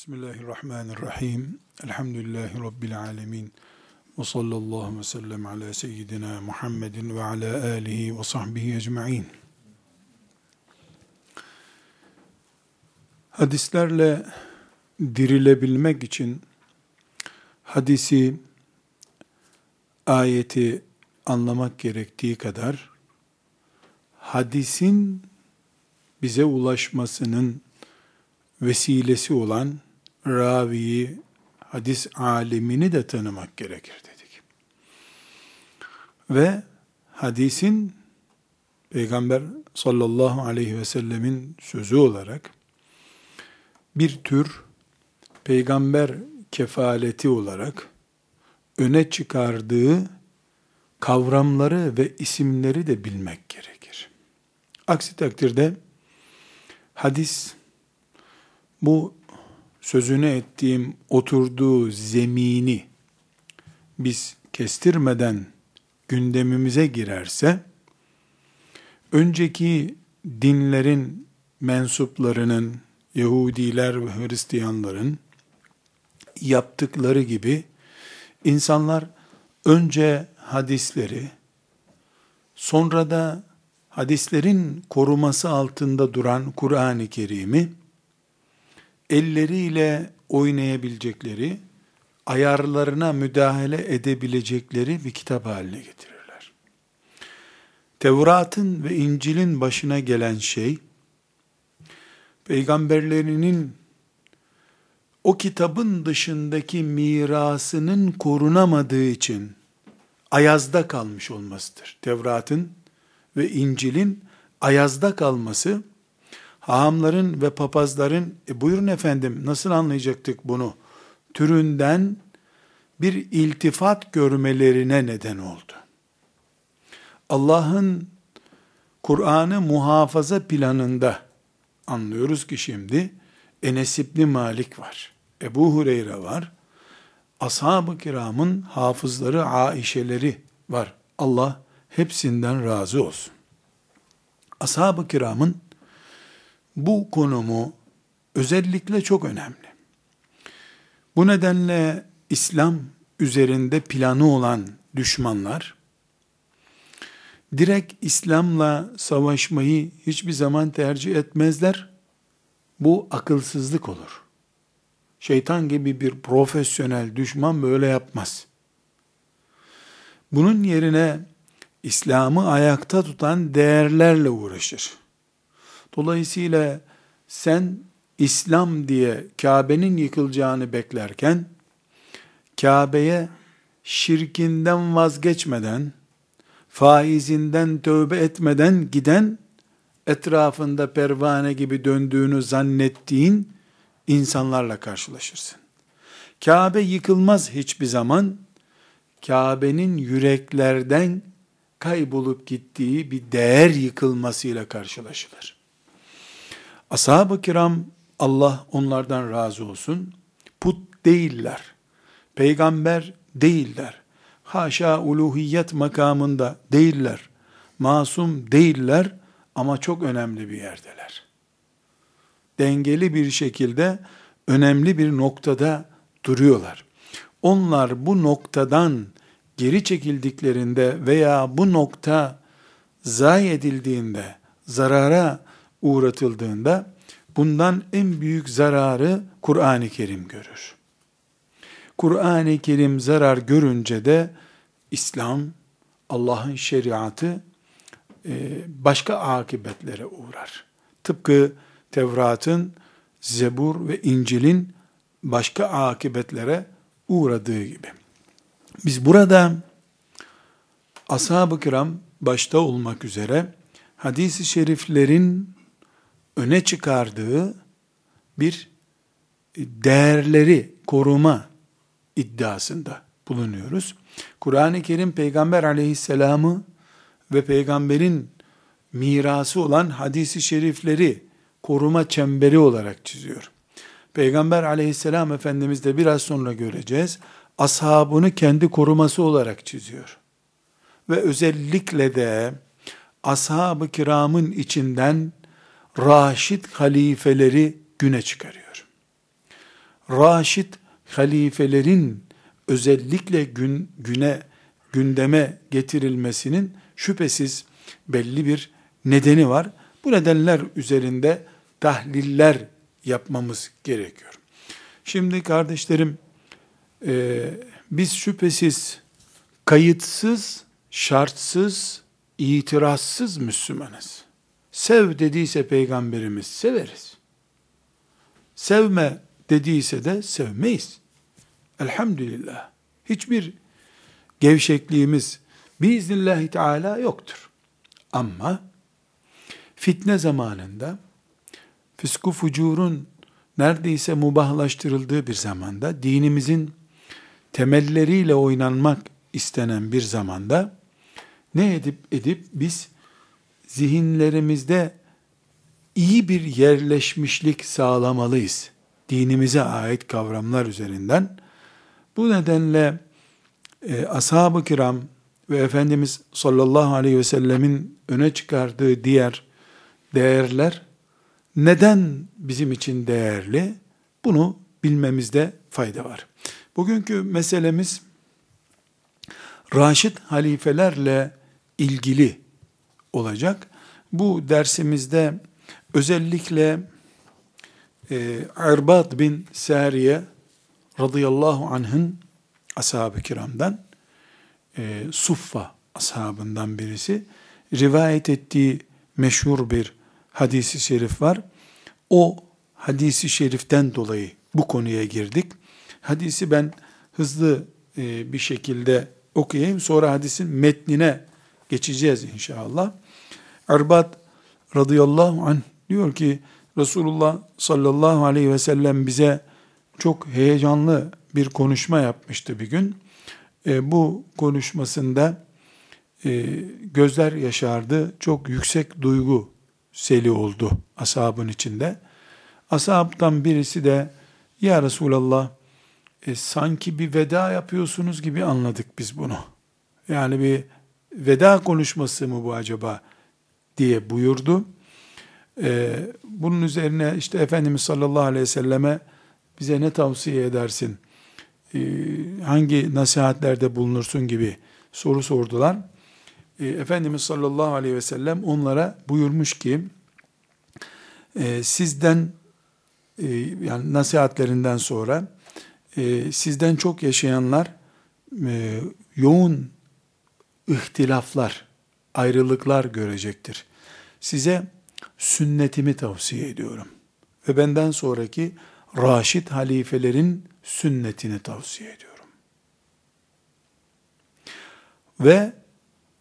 Bismillahirrahmanirrahim. Elhamdülillahi Rabbil alemin. Ve sallallahu ve sellem ala seyyidina Muhammedin ve ala alihi ve sahbihi ecma'in. Hadislerle dirilebilmek için hadisi, ayeti anlamak gerektiği kadar hadisin bize ulaşmasının vesilesi olan raviyi, hadis alimini de tanımak gerekir dedik. Ve hadisin Peygamber sallallahu aleyhi ve sellemin sözü olarak bir tür peygamber kefaleti olarak öne çıkardığı kavramları ve isimleri de bilmek gerekir. Aksi takdirde hadis bu sözünü ettiğim oturduğu zemini biz kestirmeden gündemimize girerse önceki dinlerin mensuplarının Yahudiler ve Hristiyanların yaptıkları gibi insanlar önce hadisleri sonra da hadislerin koruması altında duran Kur'an-ı Kerim'i elleriyle oynayabilecekleri, ayarlarına müdahale edebilecekleri bir kitap haline getirirler. Tevrat'ın ve İncil'in başına gelen şey, peygamberlerinin o kitabın dışındaki mirasının korunamadığı için ayazda kalmış olmasıdır. Tevrat'ın ve İncil'in ayazda kalması, hahamların ve papazların e buyurun efendim nasıl anlayacaktık bunu türünden bir iltifat görmelerine neden oldu. Allah'ın Kur'an'ı muhafaza planında anlıyoruz ki şimdi Enes İbni Malik var. Ebu Hureyre var. Ashab-ı kiramın hafızları, aişeleri var. Allah hepsinden razı olsun. Ashab-ı kiramın bu konumu özellikle çok önemli. Bu nedenle İslam üzerinde planı olan düşmanlar, direkt İslam'la savaşmayı hiçbir zaman tercih etmezler. Bu akılsızlık olur. Şeytan gibi bir profesyonel düşman böyle yapmaz. Bunun yerine İslam'ı ayakta tutan değerlerle uğraşır. Dolayısıyla sen İslam diye Kabe'nin yıkılacağını beklerken Kabe'ye şirkinden vazgeçmeden, faizinden tövbe etmeden giden, etrafında pervane gibi döndüğünü zannettiğin insanlarla karşılaşırsın. Kabe yıkılmaz hiçbir zaman. Kabe'nin yüreklerden kaybolup gittiği bir değer yıkılmasıyla karşılaşılır. Ashab-ı kiram Allah onlardan razı olsun. Put değiller. Peygamber değiller. Haşa uluhiyet makamında değiller. Masum değiller ama çok önemli bir yerdeler. Dengeli bir şekilde önemli bir noktada duruyorlar. Onlar bu noktadan geri çekildiklerinde veya bu nokta zayi edildiğinde, zarara uğratıldığında bundan en büyük zararı Kur'an-ı Kerim görür. Kur'an-ı Kerim zarar görünce de İslam, Allah'ın şeriatı e, başka akibetlere uğrar. Tıpkı Tevrat'ın, Zebur ve İncil'in başka akibetlere uğradığı gibi. Biz burada ashab-ı kiram başta olmak üzere hadis-i şeriflerin öne çıkardığı bir değerleri koruma iddiasında bulunuyoruz. Kur'an-ı Kerim Peygamber aleyhisselamı ve peygamberin mirası olan hadisi şerifleri koruma çemberi olarak çiziyor. Peygamber aleyhisselam Efendimiz de biraz sonra göreceğiz. Ashabını kendi koruması olarak çiziyor. Ve özellikle de ashab-ı kiramın içinden Raşid halifeleri güne çıkarıyor. Raşid halifelerin özellikle gün, güne gündeme getirilmesinin şüphesiz belli bir nedeni var. Bu nedenler üzerinde tahliller yapmamız gerekiyor. Şimdi kardeşlerim, e, biz şüphesiz kayıtsız, şartsız, itirazsız Müslümanız. Sev dediyse peygamberimiz severiz. Sevme dediyse de sevmeyiz. Elhamdülillah. Hiçbir gevşekliğimiz biiznillahü teala yoktur. Ama fitne zamanında fısku fucurun neredeyse mubahlaştırıldığı bir zamanda dinimizin temelleriyle oynanmak istenen bir zamanda ne edip edip biz zihinlerimizde iyi bir yerleşmişlik sağlamalıyız. Dinimize ait kavramlar üzerinden. Bu nedenle e, ashab-ı kiram ve Efendimiz sallallahu aleyhi ve sellemin öne çıkardığı diğer değerler neden bizim için değerli? Bunu bilmemizde fayda var. Bugünkü meselemiz Raşid halifelerle ilgili olacak. Bu dersimizde özellikle e, Erbad bin Sariye radıyallahu anh'ın ashab-ı kiramdan e, Suffa ashabından birisi rivayet ettiği meşhur bir hadisi şerif var. O hadisi şeriften dolayı bu konuya girdik. Hadisi ben hızlı e, bir şekilde okuyayım. Sonra hadisin metnine geçeceğiz inşallah. Erbat radıyallahu anh diyor ki Resulullah sallallahu aleyhi ve sellem bize çok heyecanlı bir konuşma yapmıştı bir gün. E, bu konuşmasında e, gözler yaşardı. Çok yüksek duygu seli oldu ashabın içinde. Ashabtan birisi de ya Resulallah e, sanki bir veda yapıyorsunuz gibi anladık biz bunu. Yani bir veda konuşması mı bu acaba diye buyurdu. E, bunun üzerine işte Efendimiz sallallahu aleyhi ve selleme bize ne tavsiye edersin, e, hangi nasihatlerde bulunursun gibi soru sordular. E, Efendimiz sallallahu aleyhi ve sellem onlara buyurmuş ki, e, sizden e, yani nasihatlerinden sonra e, sizden çok yaşayanlar e, yoğun ihtilaflar, ayrılıklar görecektir. Size sünnetimi tavsiye ediyorum. Ve benden sonraki Raşid halifelerin sünnetini tavsiye ediyorum. Ve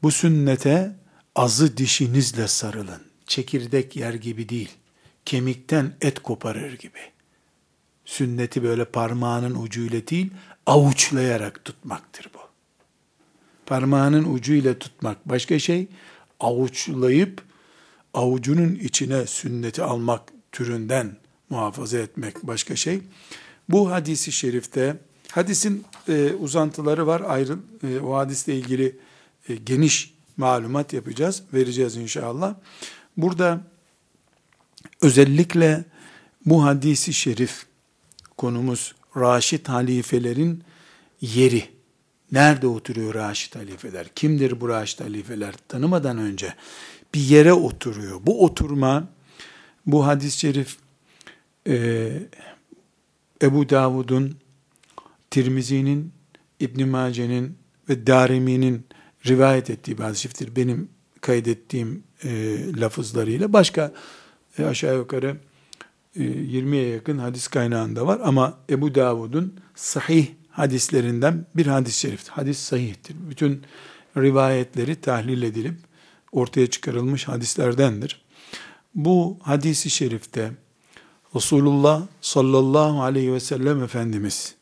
bu sünnete azı dişinizle sarılın. Çekirdek yer gibi değil. Kemikten et koparır gibi. Sünneti böyle parmağının ucuyla değil, avuçlayarak tutmaktır bu. Parmağının ucuyla tutmak başka şey, avuçlayıp avucunun içine sünneti almak türünden muhafaza etmek başka şey. Bu hadisi şerifte, hadisin e, uzantıları var ayrı, e, o hadisle ilgili e, geniş malumat yapacağız, vereceğiz inşallah. Burada özellikle bu hadisi şerif konumuz Raşid halifelerin yeri. Nerede oturuyor Raşid halifeler? Kimdir bu Raşid halifeler? Tanımadan önce bir yere oturuyor. Bu oturma, bu hadis-i şerif e, Ebu Davud'un, Tirmizi'nin, İbn Mace'nin ve Darimi'nin rivayet ettiği bir hadis şeriftir. Benim kaydettiğim e, lafızlarıyla başka e, aşağı yukarı e, 20'ye yakın hadis kaynağında var ama Ebu Davud'un sahih hadislerinden bir hadis-i şerif. Hadis sahihtir. Bütün rivayetleri tahlil edilip ortaya çıkarılmış hadislerdendir. Bu hadisi şerifte Resulullah sallallahu aleyhi ve sellem Efendimiz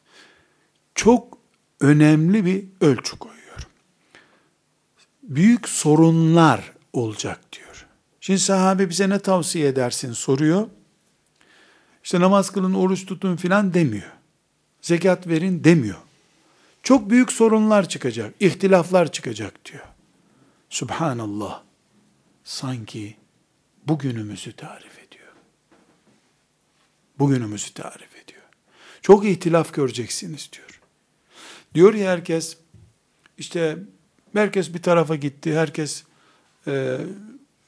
çok önemli bir ölçü koyuyor. Büyük sorunlar olacak diyor. Şimdi sahabe bize ne tavsiye edersin soruyor. İşte namaz kılın, oruç tutun filan demiyor. Zekat verin demiyor. Çok büyük sorunlar çıkacak, ihtilaflar çıkacak diyor. Subhanallah. Sanki bugünümüzü tarif ediyor. Bugünümüzü tarif ediyor. Çok ihtilaf göreceksiniz diyor. Diyor ya herkes, işte herkes bir tarafa gitti, herkes e,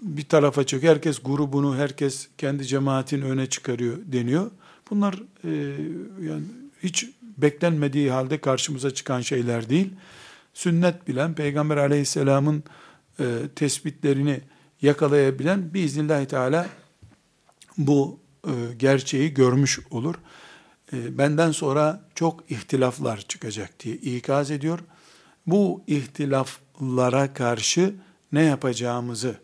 bir tarafa çıkıyor, herkes grubunu, herkes kendi cemaatin öne çıkarıyor deniyor. Bunlar e, yani hiç beklenmediği halde karşımıza çıkan şeyler değil. Sünnet bilen, Peygamber aleyhisselamın e, tespitlerini yakalayabilen biiznillahü teala bu e, gerçeği görmüş olur. E, benden sonra çok ihtilaflar çıkacak diye ikaz ediyor. Bu ihtilaflara karşı ne yapacağımızı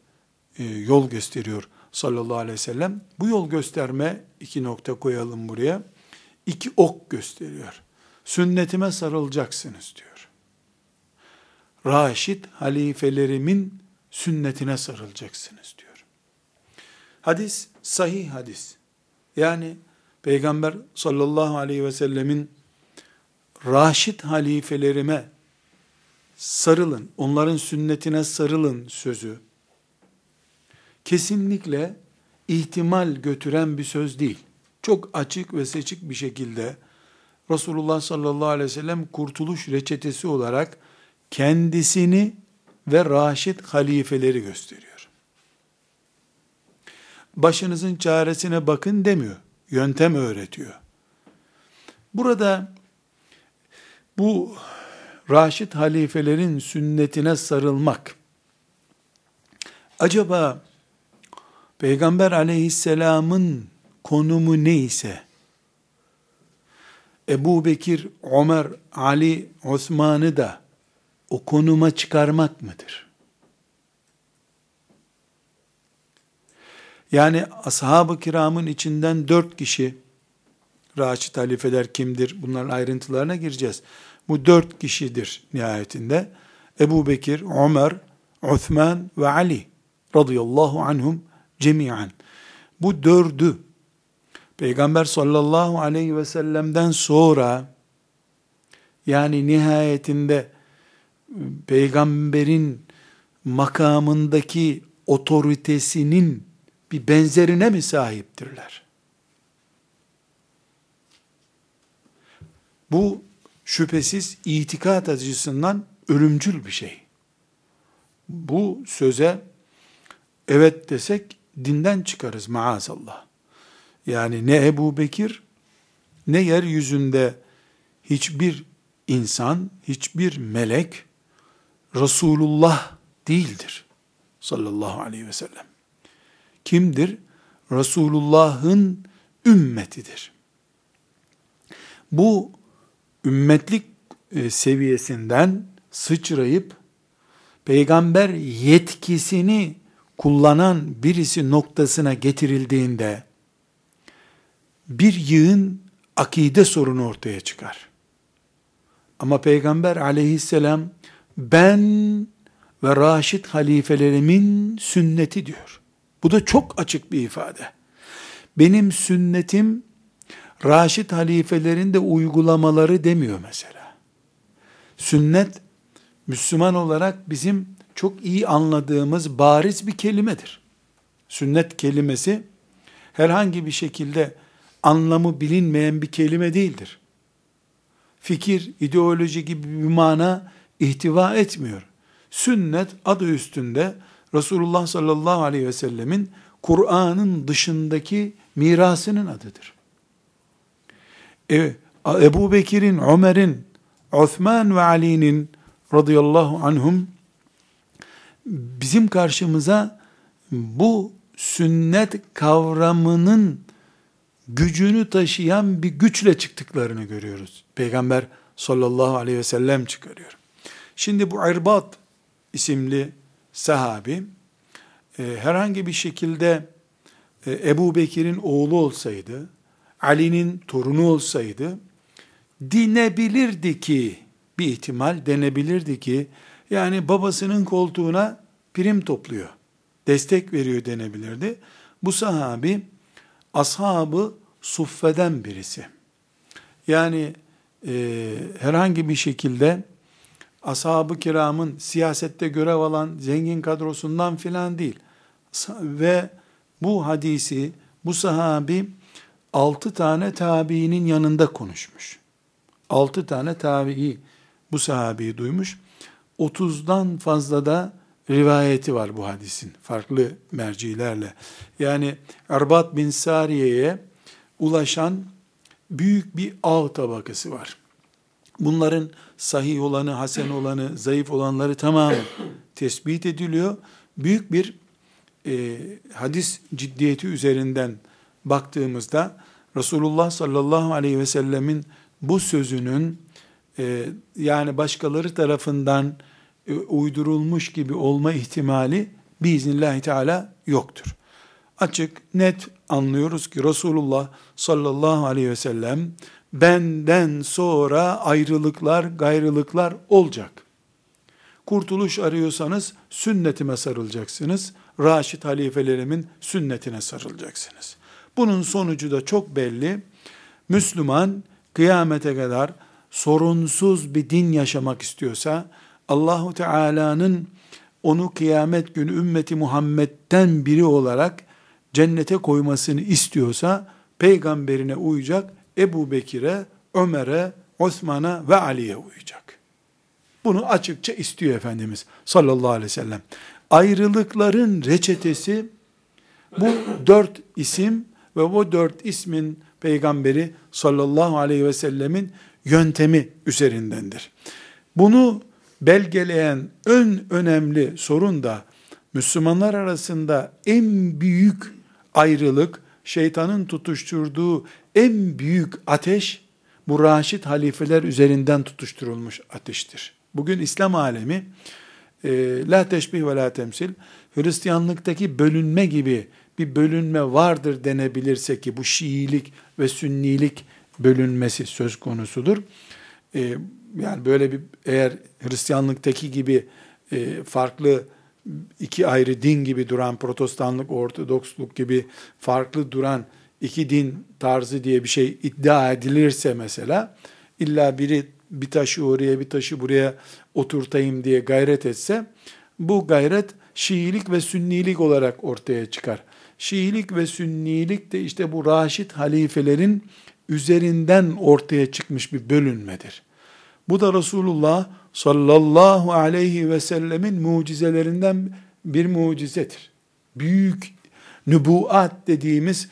e, yol gösteriyor sallallahu aleyhi ve sellem. Bu yol gösterme iki nokta koyalım buraya. İki ok gösteriyor. Sünnetime sarılacaksınız diyor. Raşid halifelerimin sünnetine sarılacaksınız diyor. Hadis sahih hadis. Yani Peygamber sallallahu aleyhi ve sellemin Raşid halifelerime sarılın, onların sünnetine sarılın sözü kesinlikle ihtimal götüren bir söz değil. Çok açık ve seçik bir şekilde Resulullah sallallahu aleyhi ve sellem kurtuluş reçetesi olarak kendisini ve Raşid halifeleri gösteriyor. Başınızın çaresine bakın demiyor. Yöntem öğretiyor. Burada bu Raşid halifelerin sünnetine sarılmak acaba Peygamber aleyhisselamın konumu neyse Ebu Bekir, Ömer, Ali, Osman'ı da o konuma çıkarmak mıdır? Yani ashab-ı kiramın içinden dört kişi, Raşid halifeler kimdir? Bunların ayrıntılarına gireceğiz. Bu dört kişidir nihayetinde. Ebu Bekir, Ömer, Osman ve Ali radıyallahu anhum cemiyen. Bu dördü Peygamber sallallahu aleyhi ve sellem'den sonra yani nihayetinde peygamberin makamındaki otoritesinin bir benzerine mi sahiptirler? Bu şüphesiz itikat açısından ölümcül bir şey. Bu söze evet desek dinden çıkarız maazallah. Yani ne Ebu Bekir ne yeryüzünde hiçbir insan, hiçbir melek Resulullah değildir. Sallallahu aleyhi ve sellem. Kimdir? Resulullah'ın ümmetidir. Bu ümmetlik e, seviyesinden sıçrayıp peygamber yetkisini kullanan birisi noktasına getirildiğinde bir yığın akide sorunu ortaya çıkar. Ama Peygamber aleyhisselam ben ve Raşid halifelerimin sünneti diyor. Bu da çok açık bir ifade. Benim sünnetim Raşid halifelerin de uygulamaları demiyor mesela. Sünnet Müslüman olarak bizim çok iyi anladığımız bariz bir kelimedir. Sünnet kelimesi herhangi bir şekilde anlamı bilinmeyen bir kelime değildir. Fikir, ideoloji gibi bir mana ihtiva etmiyor. Sünnet adı üstünde Resulullah sallallahu aleyhi ve sellemin Kur'an'ın dışındaki mirasının adıdır. E, Ebu Bekir'in, Ömer'in, Osman ve Ali'nin radıyallahu anhum bizim karşımıza bu sünnet kavramının gücünü taşıyan bir güçle çıktıklarını görüyoruz. Peygamber sallallahu aleyhi ve sellem çıkarıyor. Şimdi bu Irbat isimli sahabi e, herhangi bir şekilde e, Ebu Bekir'in oğlu olsaydı, Ali'nin torunu olsaydı, dinebilirdi ki, bir ihtimal denebilirdi ki, yani babasının koltuğuna prim topluyor, destek veriyor denebilirdi. Bu sahabi, ashabı suffeden birisi. Yani e, herhangi bir şekilde ashab-ı kiramın siyasette görev alan zengin kadrosundan filan değil. Ve bu hadisi, bu sahabi altı tane tabiinin yanında konuşmuş. Altı tane tabii bu sahabeyi duymuş. 30'dan fazla da rivayeti var bu hadisin farklı mercilerle. Yani Erbat bin Sariye'ye ulaşan büyük bir ağ tabakası var. Bunların sahih olanı, hasen olanı, zayıf olanları tamamı tespit ediliyor. Büyük bir e, hadis ciddiyeti üzerinden baktığımızda Resulullah sallallahu aleyhi ve sellemin bu sözünün e, yani başkaları tarafından uydurulmuş gibi olma ihtimali biiznillahü teala yoktur. Açık, net anlıyoruz ki Resulullah sallallahu aleyhi ve sellem benden sonra ayrılıklar, gayrılıklar olacak. Kurtuluş arıyorsanız sünnetime sarılacaksınız. Raşid halifelerimin sünnetine sarılacaksınız. Bunun sonucu da çok belli. Müslüman kıyamete kadar sorunsuz bir din yaşamak istiyorsa Allahu Teala'nın onu kıyamet günü ümmeti Muhammed'den biri olarak cennete koymasını istiyorsa peygamberine uyacak, Ebu Bekir'e, Ömer'e, Osman'a ve Ali'ye uyacak. Bunu açıkça istiyor Efendimiz sallallahu aleyhi ve sellem. Ayrılıkların reçetesi bu dört isim ve bu dört ismin peygamberi sallallahu aleyhi ve sellemin yöntemi üzerindendir. Bunu belgeleyen en önemli sorun da Müslümanlar arasında en büyük ayrılık, şeytanın tutuşturduğu en büyük ateş, bu Raşid halifeler üzerinden tutuşturulmuş ateştir. Bugün İslam alemi, e, la teşbih ve la temsil, Hristiyanlıktaki bölünme gibi bir bölünme vardır denebilirse ki bu Şiilik ve Sünnilik bölünmesi söz konusudur. E, yani böyle bir eğer Hristiyanlıktaki gibi e, farklı iki ayrı din gibi duran protestanlık, ortodoksluk gibi farklı duran iki din tarzı diye bir şey iddia edilirse mesela illa biri bir taşı oraya bir taşı buraya oturtayım diye gayret etse bu gayret Şiilik ve Sünnilik olarak ortaya çıkar. Şiilik ve Sünnilik de işte bu Raşid halifelerin üzerinden ortaya çıkmış bir bölünmedir. Bu da Resulullah sallallahu aleyhi ve sellemin mucizelerinden bir mucizedir. Büyük nübuat dediğimiz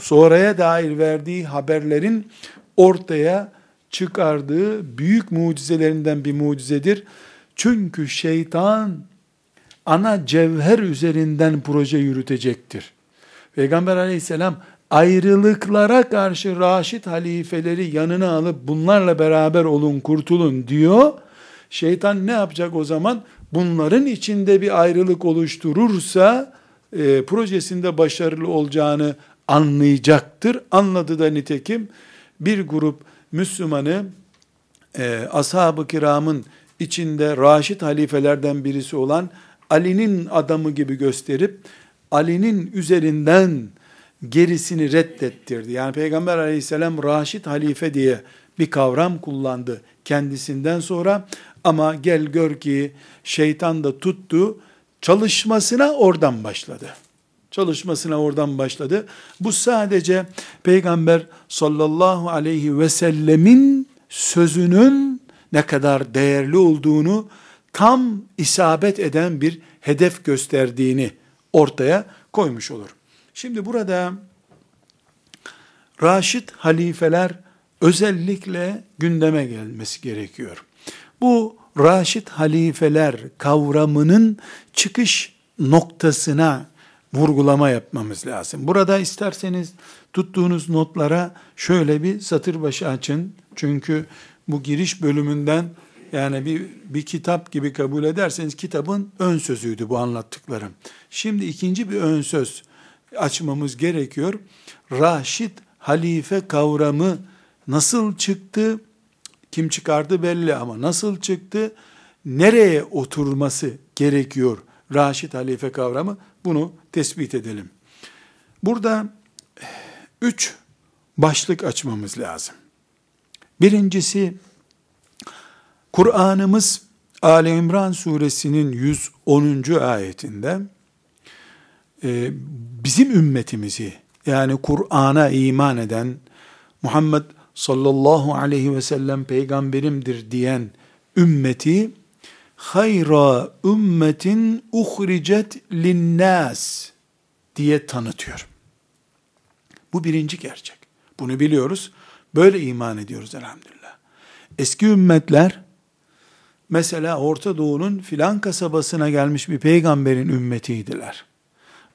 sonraya dair verdiği haberlerin ortaya çıkardığı büyük mucizelerinden bir mucizedir. Çünkü şeytan ana cevher üzerinden proje yürütecektir. Peygamber aleyhisselam ayrılıklara karşı Raşid halifeleri yanına alıp bunlarla beraber olun kurtulun diyor. Şeytan ne yapacak o zaman? Bunların içinde bir ayrılık oluşturursa e, projesinde başarılı olacağını anlayacaktır. Anladı da nitekim bir grup Müslümanı e, ashab-ı kiramın içinde Raşid halifelerden birisi olan Ali'nin adamı gibi gösterip Ali'nin üzerinden gerisini reddettirdi. Yani Peygamber aleyhisselam Raşid halife diye bir kavram kullandı kendisinden sonra ama gel gör ki şeytan da tuttu çalışmasına oradan başladı. Çalışmasına oradan başladı. Bu sadece Peygamber sallallahu aleyhi ve sellemin sözünün ne kadar değerli olduğunu tam isabet eden bir hedef gösterdiğini ortaya koymuş olur. Şimdi burada Raşid halifeler özellikle gündeme gelmesi gerekiyor. Bu Raşid halifeler kavramının çıkış noktasına vurgulama yapmamız lazım. Burada isterseniz tuttuğunuz notlara şöyle bir satır başı açın. Çünkü bu giriş bölümünden yani bir, bir kitap gibi kabul ederseniz kitabın ön sözüydü bu anlattıklarım. Şimdi ikinci bir ön söz açmamız gerekiyor. Raşid halife kavramı nasıl çıktı? Kim çıkardı belli ama nasıl çıktı? Nereye oturması gerekiyor Raşid halife kavramı? Bunu tespit edelim. Burada üç başlık açmamız lazım. Birincisi Kur'an'ımız Ali İmran suresinin 110. ayetinde e, bizim ümmetimizi yani Kur'an'a iman eden, Muhammed sallallahu aleyhi ve sellem peygamberimdir diyen ümmeti, hayra ümmetin uhricet linnas diye tanıtıyor. Bu birinci gerçek. Bunu biliyoruz. Böyle iman ediyoruz elhamdülillah. Eski ümmetler mesela Orta Doğu'nun filan kasabasına gelmiş bir peygamberin ümmetiydiler.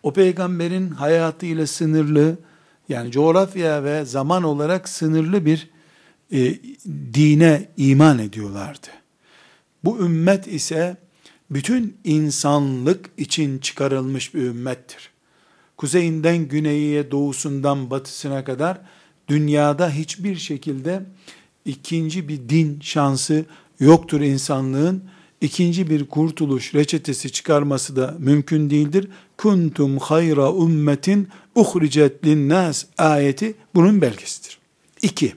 O peygamberin hayatıyla sınırlı yani coğrafya ve zaman olarak sınırlı bir e, dine iman ediyorlardı. Bu ümmet ise bütün insanlık için çıkarılmış bir ümmettir. Kuzeyinden güneyine, doğusundan batısına kadar dünyada hiçbir şekilde ikinci bir din şansı yoktur insanlığın. İkinci bir kurtuluş reçetesi çıkarması da mümkün değildir. Kuntum hayra ümmetin uhricet linnas ayeti bunun belgesidir. İki,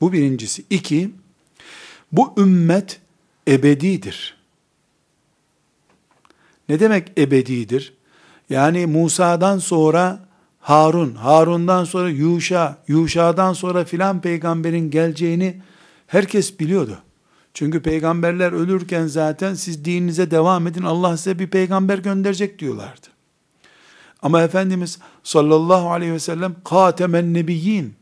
bu birincisi. İki, bu ümmet ebedidir. Ne demek ebedidir? Yani Musa'dan sonra Harun, Harun'dan sonra Yuşa, Yuşa'dan sonra filan peygamberin geleceğini herkes biliyordu. Çünkü peygamberler ölürken zaten siz dininize devam edin Allah size bir peygamber gönderecek diyorlardı. Ama Efendimiz sallallahu aleyhi ve sellem katemen nebiyyin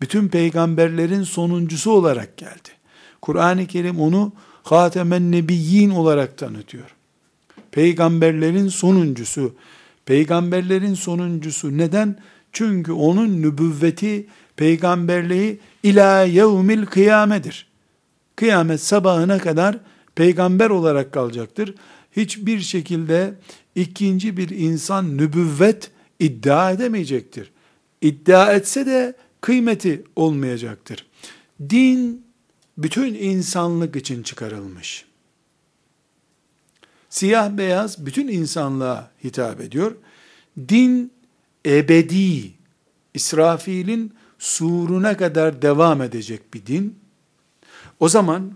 bütün peygamberlerin sonuncusu olarak geldi. Kur'an-ı Kerim onu hatemen nebiyyin olarak tanıtıyor. Peygamberlerin sonuncusu. Peygamberlerin sonuncusu neden? Çünkü onun nübüvveti, peygamberliği ila yevmil kıyamedir. Kıyamet sabahına kadar peygamber olarak kalacaktır. Hiçbir şekilde ikinci bir insan nübüvvet iddia edemeyecektir. İddia etse de kıymeti olmayacaktır. Din bütün insanlık için çıkarılmış. Siyah beyaz bütün insanlığa hitap ediyor. Din ebedi, İsrafil'in suruna kadar devam edecek bir din. O zaman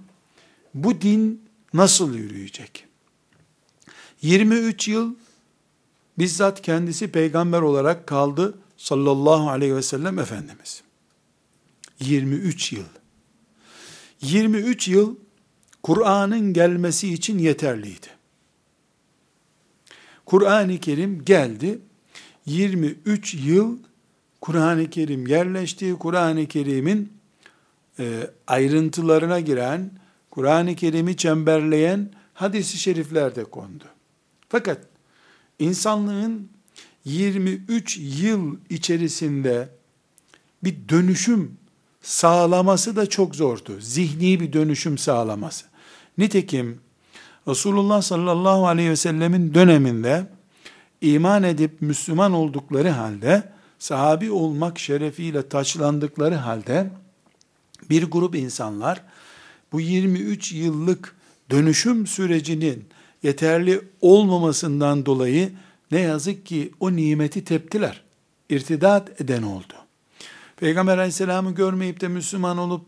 bu din nasıl yürüyecek? 23 yıl bizzat kendisi peygamber olarak kaldı sallallahu aleyhi ve sellem Efendimiz. 23 yıl. 23 yıl Kur'an'ın gelmesi için yeterliydi. Kur'an-ı Kerim geldi. 23 yıl Kur'an-ı Kerim yerleşti. Kur'an-ı Kerim'in e, ayrıntılarına giren, Kur'an-ı Kerim'i çemberleyen hadisi şerifler de kondu. Fakat insanlığın 23 yıl içerisinde bir dönüşüm sağlaması da çok zordu. Zihni bir dönüşüm sağlaması. Nitekim Resulullah sallallahu aleyhi ve sellemin döneminde iman edip Müslüman oldukları halde sahabi olmak şerefiyle taçlandıkları halde bir grup insanlar bu 23 yıllık dönüşüm sürecinin yeterli olmamasından dolayı ne yazık ki o nimeti teptiler. İrtidat eden oldu. Peygamber aleyhisselamı görmeyip de Müslüman olup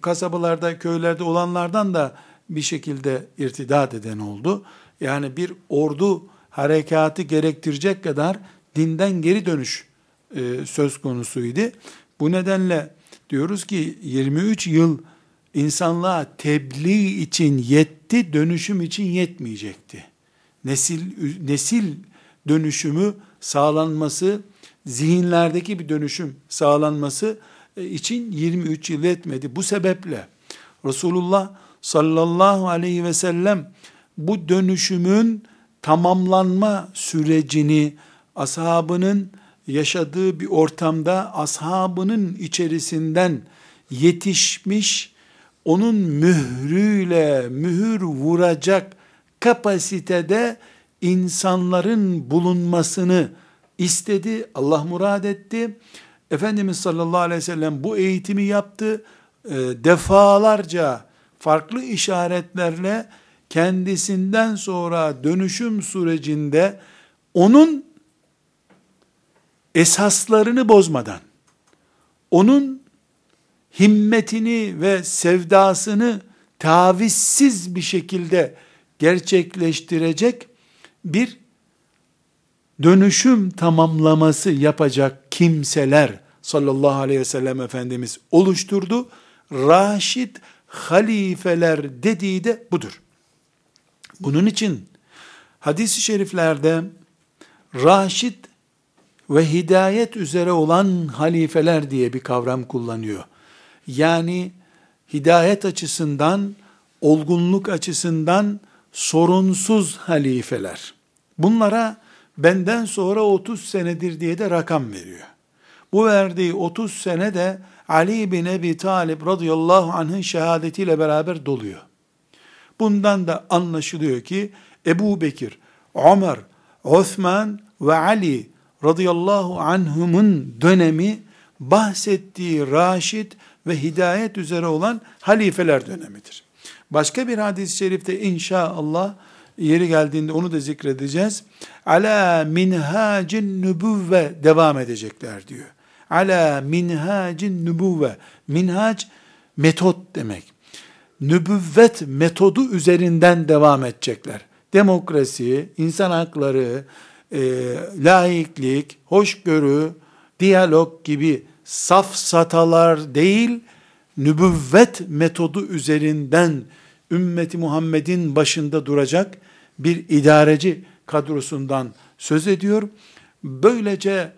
kasabalarda, köylerde olanlardan da bir şekilde irtidat eden oldu. Yani bir ordu harekatı gerektirecek kadar dinden geri dönüş e, söz konusuydu. Bu nedenle diyoruz ki 23 yıl insanlığa tebliğ için yetti, dönüşüm için yetmeyecekti. Nesil nesil dönüşümü sağlanması, zihinlerdeki bir dönüşüm sağlanması e, için 23 yıl etmedi. Bu sebeple Resulullah sallallahu aleyhi ve sellem bu dönüşümün tamamlanma sürecini ashabının yaşadığı bir ortamda ashabının içerisinden yetişmiş onun mührüyle mühür vuracak kapasitede insanların bulunmasını istedi. Allah murad etti. Efendimiz sallallahu aleyhi ve sellem bu eğitimi yaptı. E, defalarca farklı işaretlerle kendisinden sonra dönüşüm sürecinde onun esaslarını bozmadan, onun himmetini ve sevdasını tavizsiz bir şekilde gerçekleştirecek bir dönüşüm tamamlaması yapacak kimseler sallallahu aleyhi ve sellem Efendimiz oluşturdu. Raşid halifeler dediği de budur. Bunun için hadis-i şeriflerde raşid ve hidayet üzere olan halifeler diye bir kavram kullanıyor. Yani hidayet açısından, olgunluk açısından sorunsuz halifeler. Bunlara benden sonra 30 senedir diye de rakam veriyor. Bu verdiği 30 sene de Ali bin Ebi Talib radıyallahu anh'ın şehadetiyle beraber doluyor. Bundan da anlaşılıyor ki Ebu Bekir, Ömer, Osman ve Ali radıyallahu anhumun dönemi bahsettiği raşid ve hidayet üzere olan halifeler dönemidir. Başka bir hadis-i şerifte inşallah yeri geldiğinde onu da zikredeceğiz. Ala minhacin nübüvve devam edecekler diyor. Ala minhacin nübüvve. Minhac metot demek. Nübüvvet metodu üzerinden devam edecekler. Demokrasi, insan hakları, e, laiklik, hoşgörü, diyalog gibi safsatalar değil, nübüvvet metodu üzerinden ümmeti Muhammed'in başında duracak bir idareci kadrosundan söz ediyor. Böylece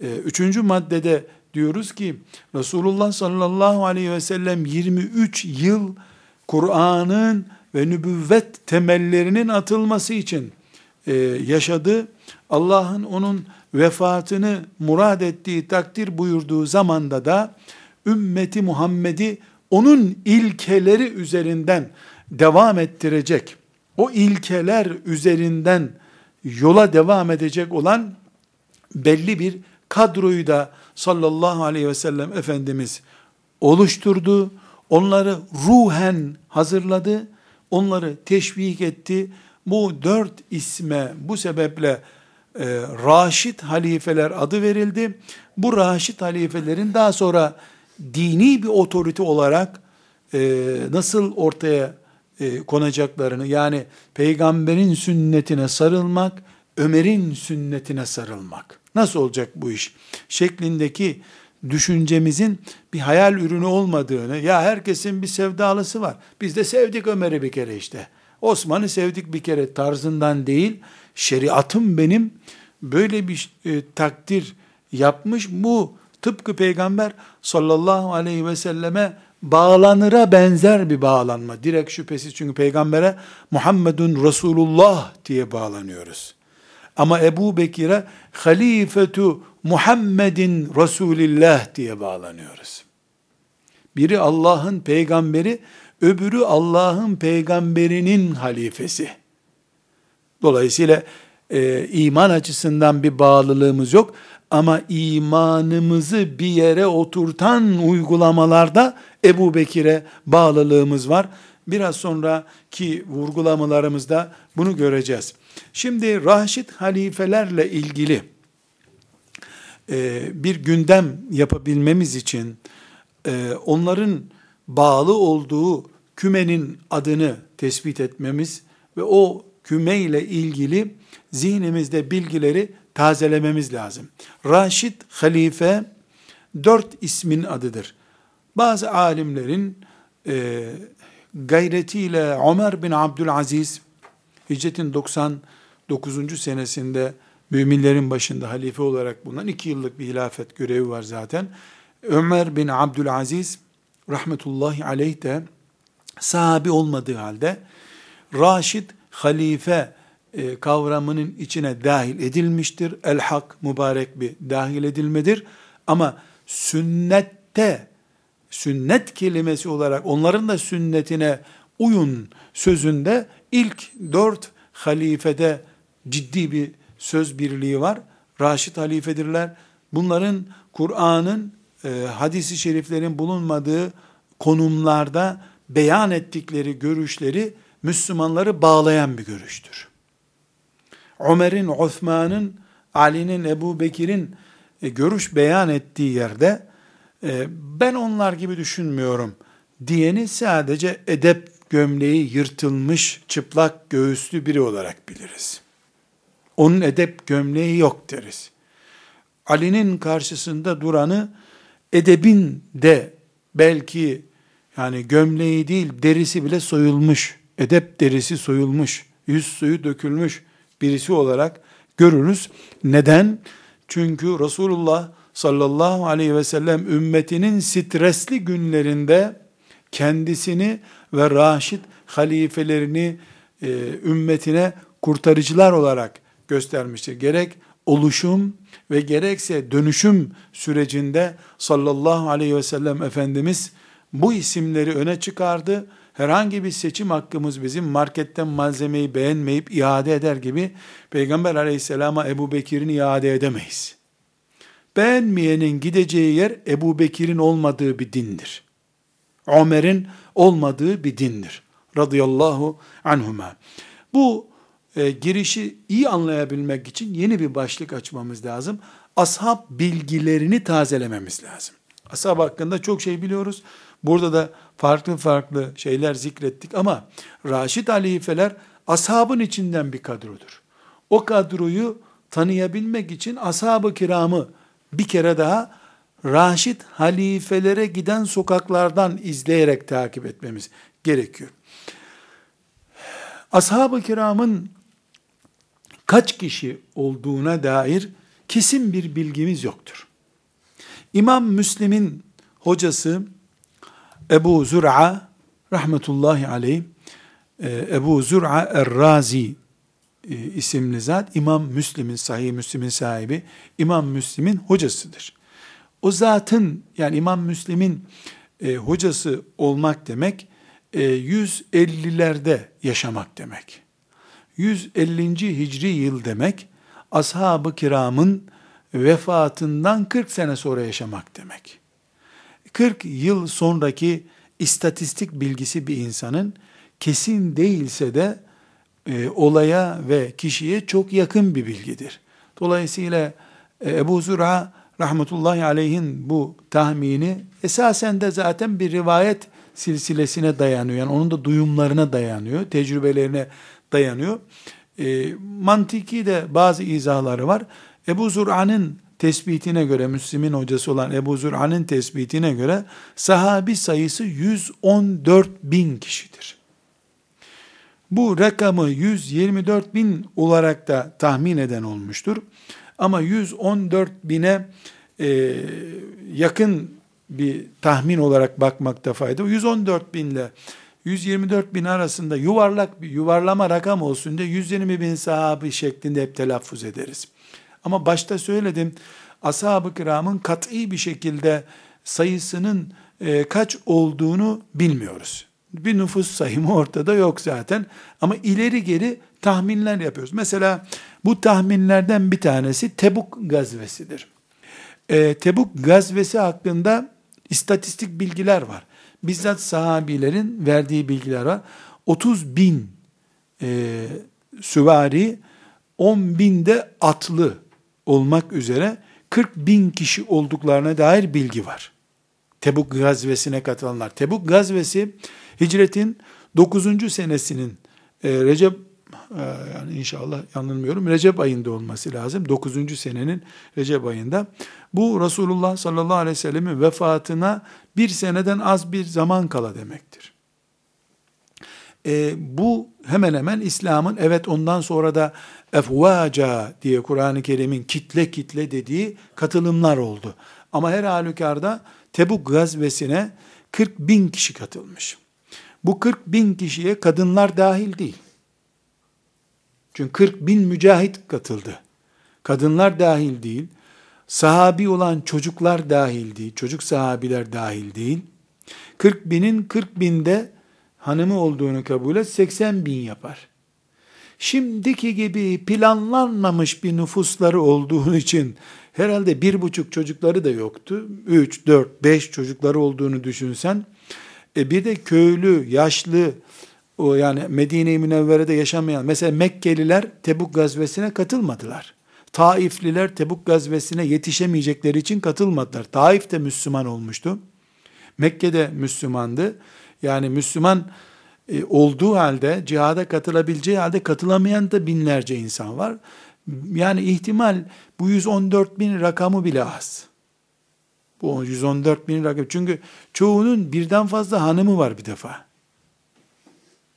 e, üçüncü maddede diyoruz ki Resulullah sallallahu aleyhi ve sellem 23 yıl Kur'an'ın ve nübüvvet temellerinin atılması için e, yaşadı. Allah'ın onun vefatını murad ettiği takdir buyurduğu zamanda da ümmeti Muhammed'i onun ilkeleri üzerinden devam ettirecek, o ilkeler üzerinden yola devam edecek olan belli bir kadroyu da sallallahu aleyhi ve sellem Efendimiz oluşturdu. Onları ruhen hazırladı. Onları teşvik etti. Bu dört isme bu sebeple e, Raşid halifeler adı verildi. Bu Raşid halifelerin daha sonra dini bir otorite olarak e, nasıl ortaya e, konacaklarını yani peygamberin sünnetine sarılmak, Ömer'in sünnetine sarılmak. Nasıl olacak bu iş? Şeklindeki düşüncemizin bir hayal ürünü olmadığını, ya herkesin bir sevdalısı var. Biz de sevdik Ömer'i bir kere işte. Osman'ı sevdik bir kere tarzından değil, şeriatım benim böyle bir e, takdir yapmış. Bu tıpkı peygamber sallallahu aleyhi ve selleme bağlanıra benzer bir bağlanma. Direkt şüphesiz çünkü peygambere Muhammedun Resulullah diye bağlanıyoruz. Ama Ebu Bekir'e halifetu Muhammedin Resulillah diye bağlanıyoruz. Biri Allah'ın peygamberi, öbürü Allah'ın peygamberinin halifesi. Dolayısıyla e, iman açısından bir bağlılığımız yok. Ama imanımızı bir yere oturtan uygulamalarda Ebu Bekir'e bağlılığımız var. Biraz sonraki vurgulamalarımızda bunu göreceğiz. Şimdi Raşid halifelerle ilgili e, bir gündem yapabilmemiz için e, onların bağlı olduğu kümenin adını tespit etmemiz ve o küme ile ilgili zihnimizde bilgileri tazelememiz lazım. Raşid halife dört ismin adıdır. Bazı alimlerin e, gayretiyle Ömer bin Abdülaziz hicretin 99. senesinde müminlerin başında halife olarak bulunan iki yıllık bir hilafet görevi var zaten. Ömer bin Abdülaziz rahmetullahi aleyh de sahabi olmadığı halde Raşid halife e, kavramının içine dahil edilmiştir. El hak mübarek bir dahil edilmedir. Ama sünnette sünnet kelimesi olarak onların da sünnetine uyun sözünde ilk dört halifede ciddi bir söz birliği var. Raşid halifedirler. Bunların Kur'an'ın e, hadisi şeriflerin bulunmadığı konumlarda beyan ettikleri görüşleri Müslümanları bağlayan bir görüştür. Ömer'in, Osman'ın, Ali'nin, Ebu Bekir'in e, görüş beyan ettiği yerde e, ben onlar gibi düşünmüyorum diyeni sadece edep gömleği yırtılmış, çıplak göğüslü biri olarak biliriz. Onun edep gömleği yok deriz. Ali'nin karşısında duranı edebin de belki yani gömleği değil derisi bile soyulmuş, edep derisi soyulmuş, yüz suyu dökülmüş birisi olarak görürüz. Neden? Çünkü Resulullah sallallahu aleyhi ve sellem ümmetinin stresli günlerinde kendisini ve raşit halifelerini e, ümmetine kurtarıcılar olarak göstermiştir. Gerek oluşum ve gerekse dönüşüm sürecinde sallallahu aleyhi ve sellem Efendimiz bu isimleri öne çıkardı. Herhangi bir seçim hakkımız bizim marketten malzemeyi beğenmeyip iade eder gibi Peygamber aleyhisselama Ebu Bekir'in iade edemeyiz. Beğenmeyenin gideceği yer Ebu Bekir'in olmadığı bir dindir. Ömer'in olmadığı bir dindir. Radıyallahu anhuma. Bu e, girişi iyi anlayabilmek için yeni bir başlık açmamız lazım. Ashab bilgilerini tazelememiz lazım. Ashab hakkında çok şey biliyoruz. Burada da farklı farklı şeyler zikrettik ama Raşid halifeler ashabın içinden bir kadrodur. O kadroyu tanıyabilmek için ashab-ı kiramı bir kere daha Raşid halifelere giden sokaklardan izleyerek takip etmemiz gerekiyor. Ashab-ı kiramın kaç kişi olduğuna dair kesin bir bilgimiz yoktur. İmam Müslim'in hocası Ebu Zur'a rahmetullahi aleyh e, Ebu Zur'a Er-Razi e, isimli zat İmam Müslim'in sahih Müslim'in sahibi İmam Müslim'in hocasıdır. O zatın yani İmam Müslim'in e, hocası olmak demek e, 150'lerde yaşamak demek. 150. Hicri yıl demek ashab-ı kiramın vefatından 40 sene sonra yaşamak demek. 40 yıl sonraki istatistik bilgisi bir insanın kesin değilse de e, olaya ve kişiye çok yakın bir bilgidir. Dolayısıyla e, Ebu Zura rahmetullahi aleyhin bu tahmini esasen de zaten bir rivayet silsilesine dayanıyor. Yani onun da duyumlarına dayanıyor, tecrübelerine dayanıyor. E, mantiki de bazı izahları var. Ebu Zur'anın tespitine göre, Müslim'in hocası olan Ebu Zur'anın tespitine göre sahabi sayısı 114 bin kişidir. Bu rakamı 124 bin olarak da tahmin eden olmuştur. Ama 114 bine e, yakın bir tahmin olarak bakmakta fayda. 114 binle 124 bin arasında yuvarlak bir yuvarlama rakam olsun diye 120 bin sahabi şeklinde hep telaffuz ederiz. Ama başta söyledim, ashab-ı kiramın kat'i bir şekilde sayısının e, kaç olduğunu bilmiyoruz. Bir nüfus sayımı ortada yok zaten. Ama ileri geri tahminler yapıyoruz. Mesela bu tahminlerden bir tanesi Tebuk gazvesidir. E, Tebuk gazvesi hakkında istatistik bilgiler var. Bizzat sahabilerin verdiği bilgiler var. 30 bin e, süvari, 10 binde atlı olmak üzere 40 bin kişi olduklarına dair bilgi var. Tebuk gazvesine katılanlar. Tebuk gazvesi hicretin 9. senesinin e, Recep yani inşallah yanılmıyorum Recep ayında olması lazım. 9. senenin Recep ayında. Bu Resulullah sallallahu aleyhi ve sellemin vefatına bir seneden az bir zaman kala demektir. E, bu hemen hemen İslam'ın evet ondan sonra da efvaca diye Kur'an-ı Kerim'in kitle kitle dediği katılımlar oldu. Ama her halükarda Tebuk gazvesine 40 bin kişi katılmış. Bu 40 bin kişiye kadınlar dahil değil. Çünkü 40 bin mücahit katıldı. Kadınlar dahil değil. Sahabi olan çocuklar dahil değil. Çocuk sahabiler dahil değil. 40 binin 40 binde hanımı olduğunu kabul et 80 bin yapar. Şimdiki gibi planlanmamış bir nüfusları olduğu için herhalde bir buçuk çocukları da yoktu. Üç, dört, beş çocukları olduğunu düşünsen, e bir de köylü, yaşlı, o yani Medine-i Münevvere'de yaşamayan, mesela Mekkeliler Tebuk gazvesine katılmadılar. Taifliler Tebuk gazvesine yetişemeyecekleri için katılmadılar. Taif de Müslüman olmuştu. Mekke'de Müslümandı. Yani Müslüman e, olduğu halde, cihada katılabileceği halde katılamayan da binlerce insan var. Yani ihtimal bu 114 bin rakamı bile az. Bu 114 bin rakam. Çünkü çoğunun birden fazla hanımı var bir defa.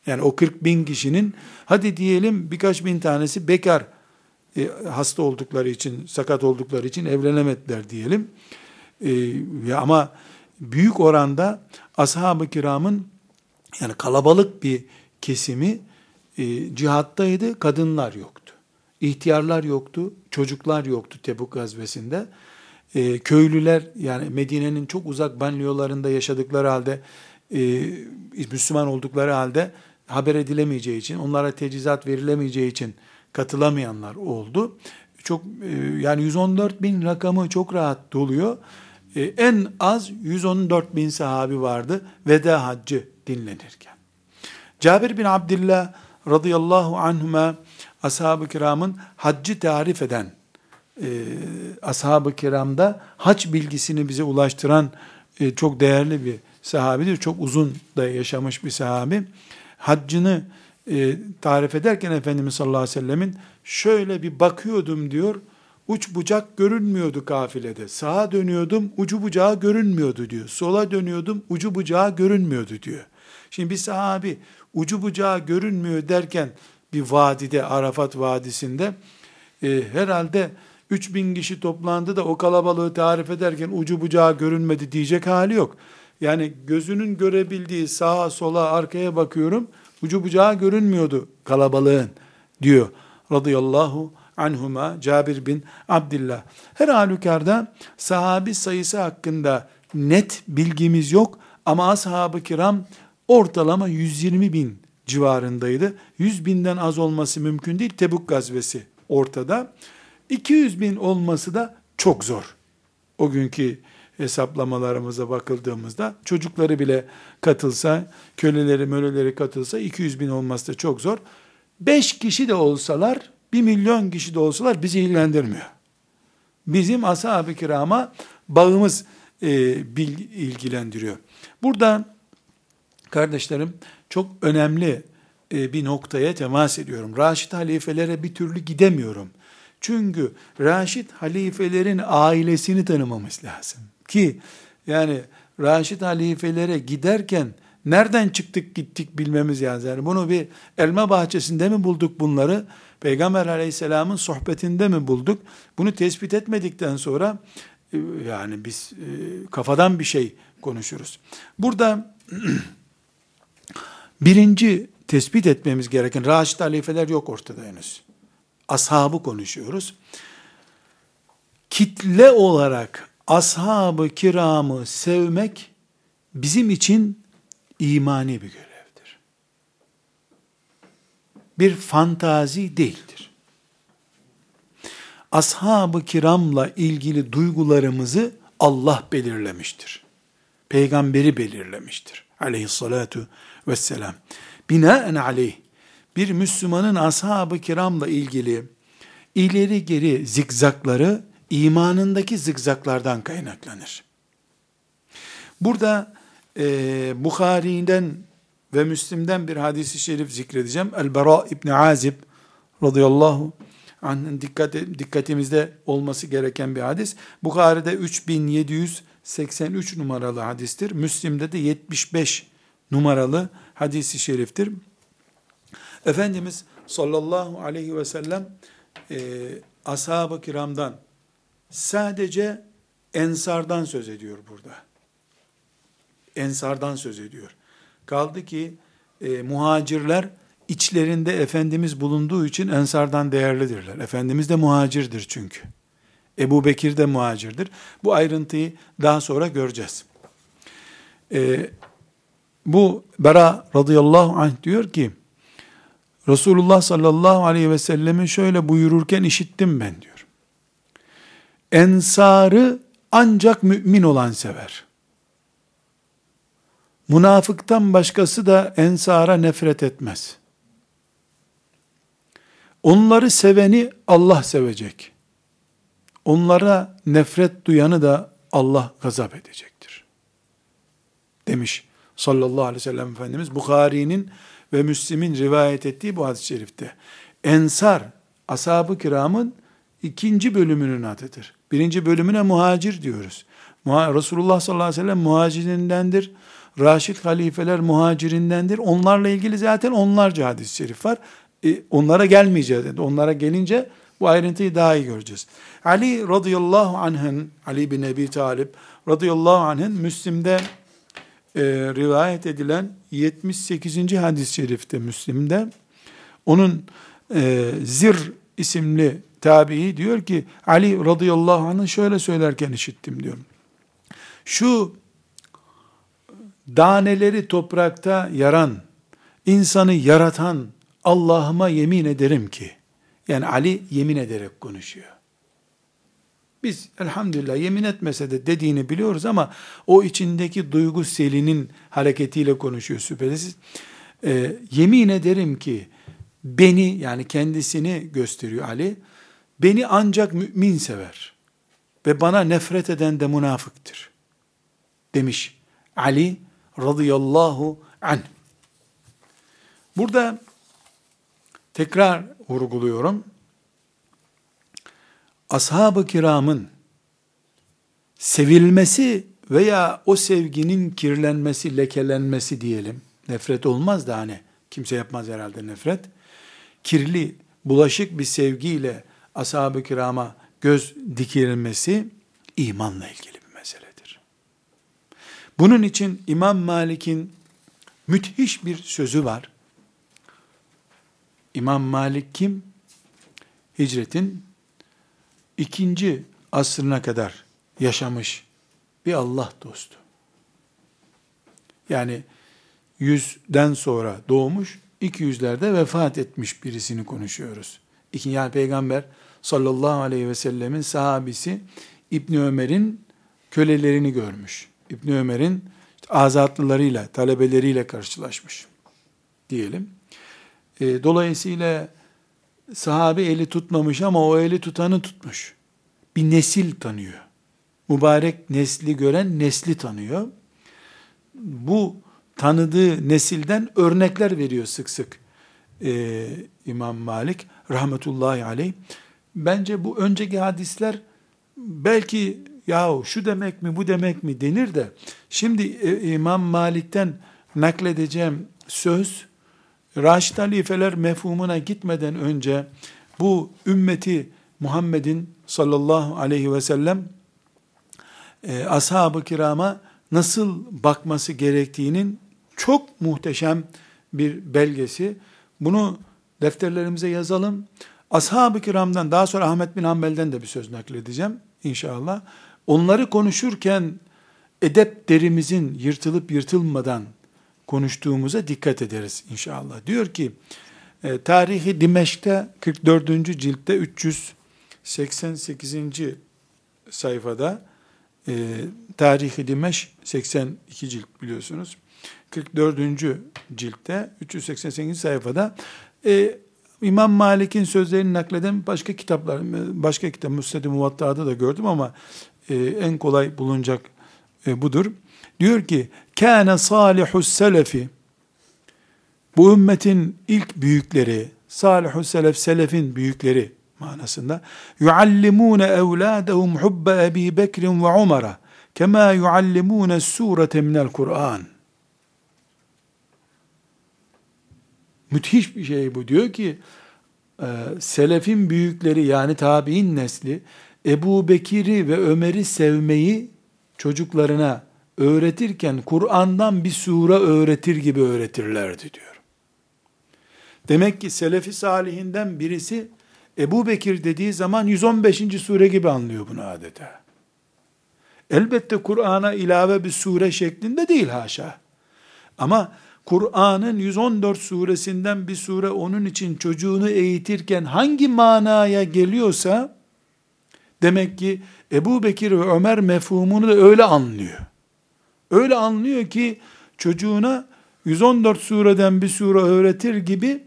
Yani o 40 bin kişinin hadi diyelim birkaç bin tanesi bekar e, hasta oldukları için, sakat oldukları için evlenemediler diyelim. E, ama büyük oranda ashab-ı kiramın yani kalabalık bir kesimi e, cihattaydı, kadınlar yoktu. İhtiyarlar yoktu, çocuklar yoktu Tebuk gazvesinde. E, köylüler yani Medine'nin çok uzak banliyölarında yaşadıkları halde, e, Müslüman oldukları halde haber edilemeyeceği için, onlara tecizat verilemeyeceği için katılamayanlar oldu. Çok e, yani 114 bin rakamı çok rahat doluyor. E, en az 114 bin sahabi vardı veda haccı dinlenirken. Cabir bin Abdullah radıyallahu anhuma ashab-ı kiramın haccı tarif eden e, ashab-ı kiramda hac bilgisini bize ulaştıran e, çok değerli bir sahabidir. Çok uzun da yaşamış bir sahabi. Haccını e, tarif ederken Efendimiz sallallahu aleyhi ve sellemin şöyle bir bakıyordum diyor. Uç bucak görünmüyordu kafilede. Sağa dönüyordum, ucu bucağı görünmüyordu diyor. Sola dönüyordum, ucu bucağı görünmüyordu diyor. Şimdi bir sahabi ucu bucağı görünmüyor derken bir vadide, Arafat Vadisi'nde e, herhalde 3000 kişi toplandı da o kalabalığı tarif ederken ucu bucağı görünmedi diyecek hali yok. Yani gözünün görebildiği sağa sola arkaya bakıyorum ucu bucağı görünmüyordu kalabalığın diyor radıyallahu anhuma Cabir bin Abdullah. Her halükarda sahabi sayısı hakkında net bilgimiz yok ama ashab-ı kiram ortalama 120 bin civarındaydı. 100 binden az olması mümkün değil. Tebuk gazvesi ortada. 200 bin olması da çok zor. O günkü hesaplamalarımıza bakıldığımızda çocukları bile katılsa, köleleri möleleri katılsa 200 bin olması da çok zor. 5 kişi de olsalar, 1 milyon kişi de olsalar bizi ilgilendirmiyor. Bizim ashab-ı kirama bağımız e, bil, ilgilendiriyor. Burada kardeşlerim çok önemli e, bir noktaya temas ediyorum. Raşid halifelere bir türlü gidemiyorum. Çünkü Raşid halifelerin ailesini tanımamız lazım. Ki yani Raşid halifelere giderken nereden çıktık gittik bilmemiz lazım. Yani bunu bir elma bahçesinde mi bulduk bunları? Peygamber aleyhisselamın sohbetinde mi bulduk? Bunu tespit etmedikten sonra e, yani biz e, kafadan bir şey konuşuruz. Burada birinci tespit etmemiz gereken Raşid halifeler yok ortada henüz. Ashabı konuşuyoruz. Kitle olarak ashab-ı kiramı sevmek bizim için imani bir görevdir. Bir fantazi değildir. Ashab-ı kiramla ilgili duygularımızı Allah belirlemiştir. Peygamberi belirlemiştir. Aleyhissalatu vesselam. Binaen aleyh bir Müslümanın ashab-ı kiramla ilgili ileri geri zikzakları imanındaki zıgzaklardan kaynaklanır. Burada e, Bukhari'den ve Müslim'den bir hadisi şerif zikredeceğim. El-Bara İbni Azib radıyallahu anh'ın dikkat, dikkatimizde olması gereken bir hadis. Bukhari'de 3783 numaralı hadistir. Müslim'de de 75 numaralı hadisi şeriftir. Efendimiz sallallahu aleyhi ve sellem e, ashab-ı kiramdan Sadece ensardan söz ediyor burada. Ensardan söz ediyor. Kaldı ki e, muhacirler içlerinde Efendimiz bulunduğu için ensardan değerlidirler. Efendimiz de muhacirdir çünkü. Ebu Bekir de muhacirdir. Bu ayrıntıyı daha sonra göreceğiz. Ee, bu Bera radıyallahu anh diyor ki, Resulullah sallallahu aleyhi ve sellemin şöyle buyururken işittim ben diyor. Ensarı ancak mümin olan sever. Münafıktan başkası da ensara nefret etmez. Onları seveni Allah sevecek. Onlara nefret duyanı da Allah gazap edecektir. Demiş sallallahu aleyhi ve sellem Efendimiz Bukhari'nin ve Müslim'in rivayet ettiği bu hadis-i şerifte. Ensar ashab-ı kiramın ikinci bölümünün adıdır. Birinci bölümüne muhacir diyoruz. Resulullah sallallahu aleyhi ve sellem muhacirindendir. Raşid halifeler muhacirindendir. Onlarla ilgili zaten onlarca hadis-i şerif var. E, onlara gelmeyeceğiz. Onlara gelince bu ayrıntıyı daha iyi göreceğiz. Ali radıyallahu anh'ın, Ali bin Ebi Talib radıyallahu anh'ın Müslim'de e, rivayet edilen 78. hadis-i şerifte Müslim'de onun e, Zir isimli tabii diyor ki Ali radıyallahu anh'ın şöyle söylerken işittim diyor. Şu daneleri toprakta yaran, insanı yaratan Allah'ıma yemin ederim ki, yani Ali yemin ederek konuşuyor. Biz elhamdülillah yemin etmese de dediğini biliyoruz ama o içindeki duygu selinin hareketiyle konuşuyor şüphesiz. Ee, yemin ederim ki beni yani kendisini gösteriyor Ali. Beni ancak mümin sever ve bana nefret eden de münafıktır. Demiş Ali radıyallahu anh. Burada tekrar vurguluyorum. Ashab-ı kiramın sevilmesi veya o sevginin kirlenmesi, lekelenmesi diyelim. Nefret olmaz da hani kimse yapmaz herhalde nefret. Kirli, bulaşık bir sevgiyle ashab-ı kirama göz dikilmesi imanla ilgili bir meseledir. Bunun için İmam Malik'in müthiş bir sözü var. İmam Malik kim? Hicretin ikinci asrına kadar yaşamış bir Allah dostu. Yani yüzden sonra doğmuş, iki yüzlerde vefat etmiş birisini konuşuyoruz. İki, yani peygamber sallallahu aleyhi ve sellemin sahabisi İbni Ömer'in kölelerini görmüş. İbni Ömer'in azatlılarıyla, talebeleriyle karşılaşmış diyelim. E, dolayısıyla sahabe eli tutmamış ama o eli tutanı tutmuş. Bir nesil tanıyor. Mübarek nesli gören nesli tanıyor. Bu tanıdığı nesilden örnekler veriyor sık sık ee, İmam Malik rahmetullahi aleyh. Bence bu önceki hadisler belki yahu şu demek mi bu demek mi denir de şimdi e, İmam Malik'ten nakledeceğim söz Raşid halifeler mefhumuna gitmeden önce bu ümmeti Muhammed'in sallallahu aleyhi ve sellem e, ashab-ı kirama nasıl bakması gerektiğinin çok muhteşem bir belgesi. Bunu defterlerimize yazalım. Ashab-ı kiramdan daha sonra Ahmet bin Hanbel'den de bir söz nakledeceğim inşallah. Onları konuşurken edep derimizin yırtılıp yırtılmadan konuştuğumuza dikkat ederiz inşallah. Diyor ki, e, Tarihi Dimeşk'te 44. ciltte 388. sayfada e, Tarihi Dimeş 82 cilt biliyorsunuz. 44. ciltte 388. sayfada e, İmam Malik'in sözlerini nakleden başka kitaplar, başka kitap Müsned-i Muvatta'da da gördüm ama e, en kolay bulunacak e, budur. Diyor ki, kâne salihus selefi, bu ümmetin ilk büyükleri, salihus selef, selefin büyükleri manasında, yuallimûne evlâdehum hubbe Ebi Bekrin ve Umar'a, kema yuallimûne surete minel Kur'an. Müthiş bir şey bu. Diyor ki, e, selefin büyükleri yani tabi'in nesli, Ebu Bekir'i ve Ömer'i sevmeyi çocuklarına öğretirken Kur'an'dan bir sure öğretir gibi öğretirlerdi diyor. Demek ki Selefi Salihinden birisi Ebu Bekir dediği zaman 115. sure gibi anlıyor bunu adeta. Elbette Kur'an'a ilave bir sure şeklinde değil haşa. Ama Kur'an'ın 114 suresinden bir sure onun için çocuğunu eğitirken hangi manaya geliyorsa demek ki Ebu Bekir ve Ömer mefhumunu da öyle anlıyor. Öyle anlıyor ki çocuğuna 114 sureden bir sure öğretir gibi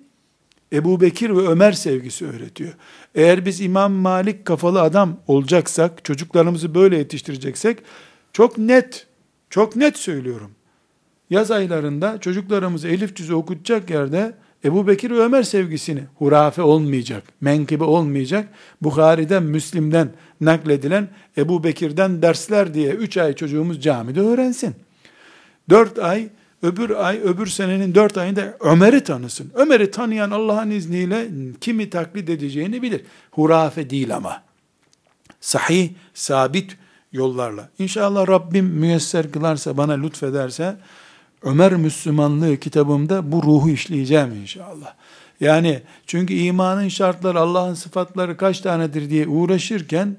Ebu Bekir ve Ömer sevgisi öğretiyor. Eğer biz İmam Malik kafalı adam olacaksak, çocuklarımızı böyle yetiştireceksek, çok net, çok net söylüyorum. Yaz aylarında çocuklarımızı elif cüzü okutacak yerde Ebu Bekir ve Ömer sevgisini hurafe olmayacak, menkıbe olmayacak. Bukhari'den, Müslim'den nakledilen Ebu Bekir'den dersler diye 3 ay çocuğumuz camide öğrensin. 4 ay, öbür ay, öbür senenin 4 ayında Ömer'i tanısın. Ömer'i tanıyan Allah'ın izniyle kimi taklit edeceğini bilir. Hurafe değil ama. Sahih, sabit yollarla. İnşallah Rabbim müyesser kılarsa, bana lütfederse, Ömer Müslümanlığı kitabımda bu ruhu işleyeceğim inşallah. Yani çünkü imanın şartları, Allah'ın sıfatları kaç tanedir diye uğraşırken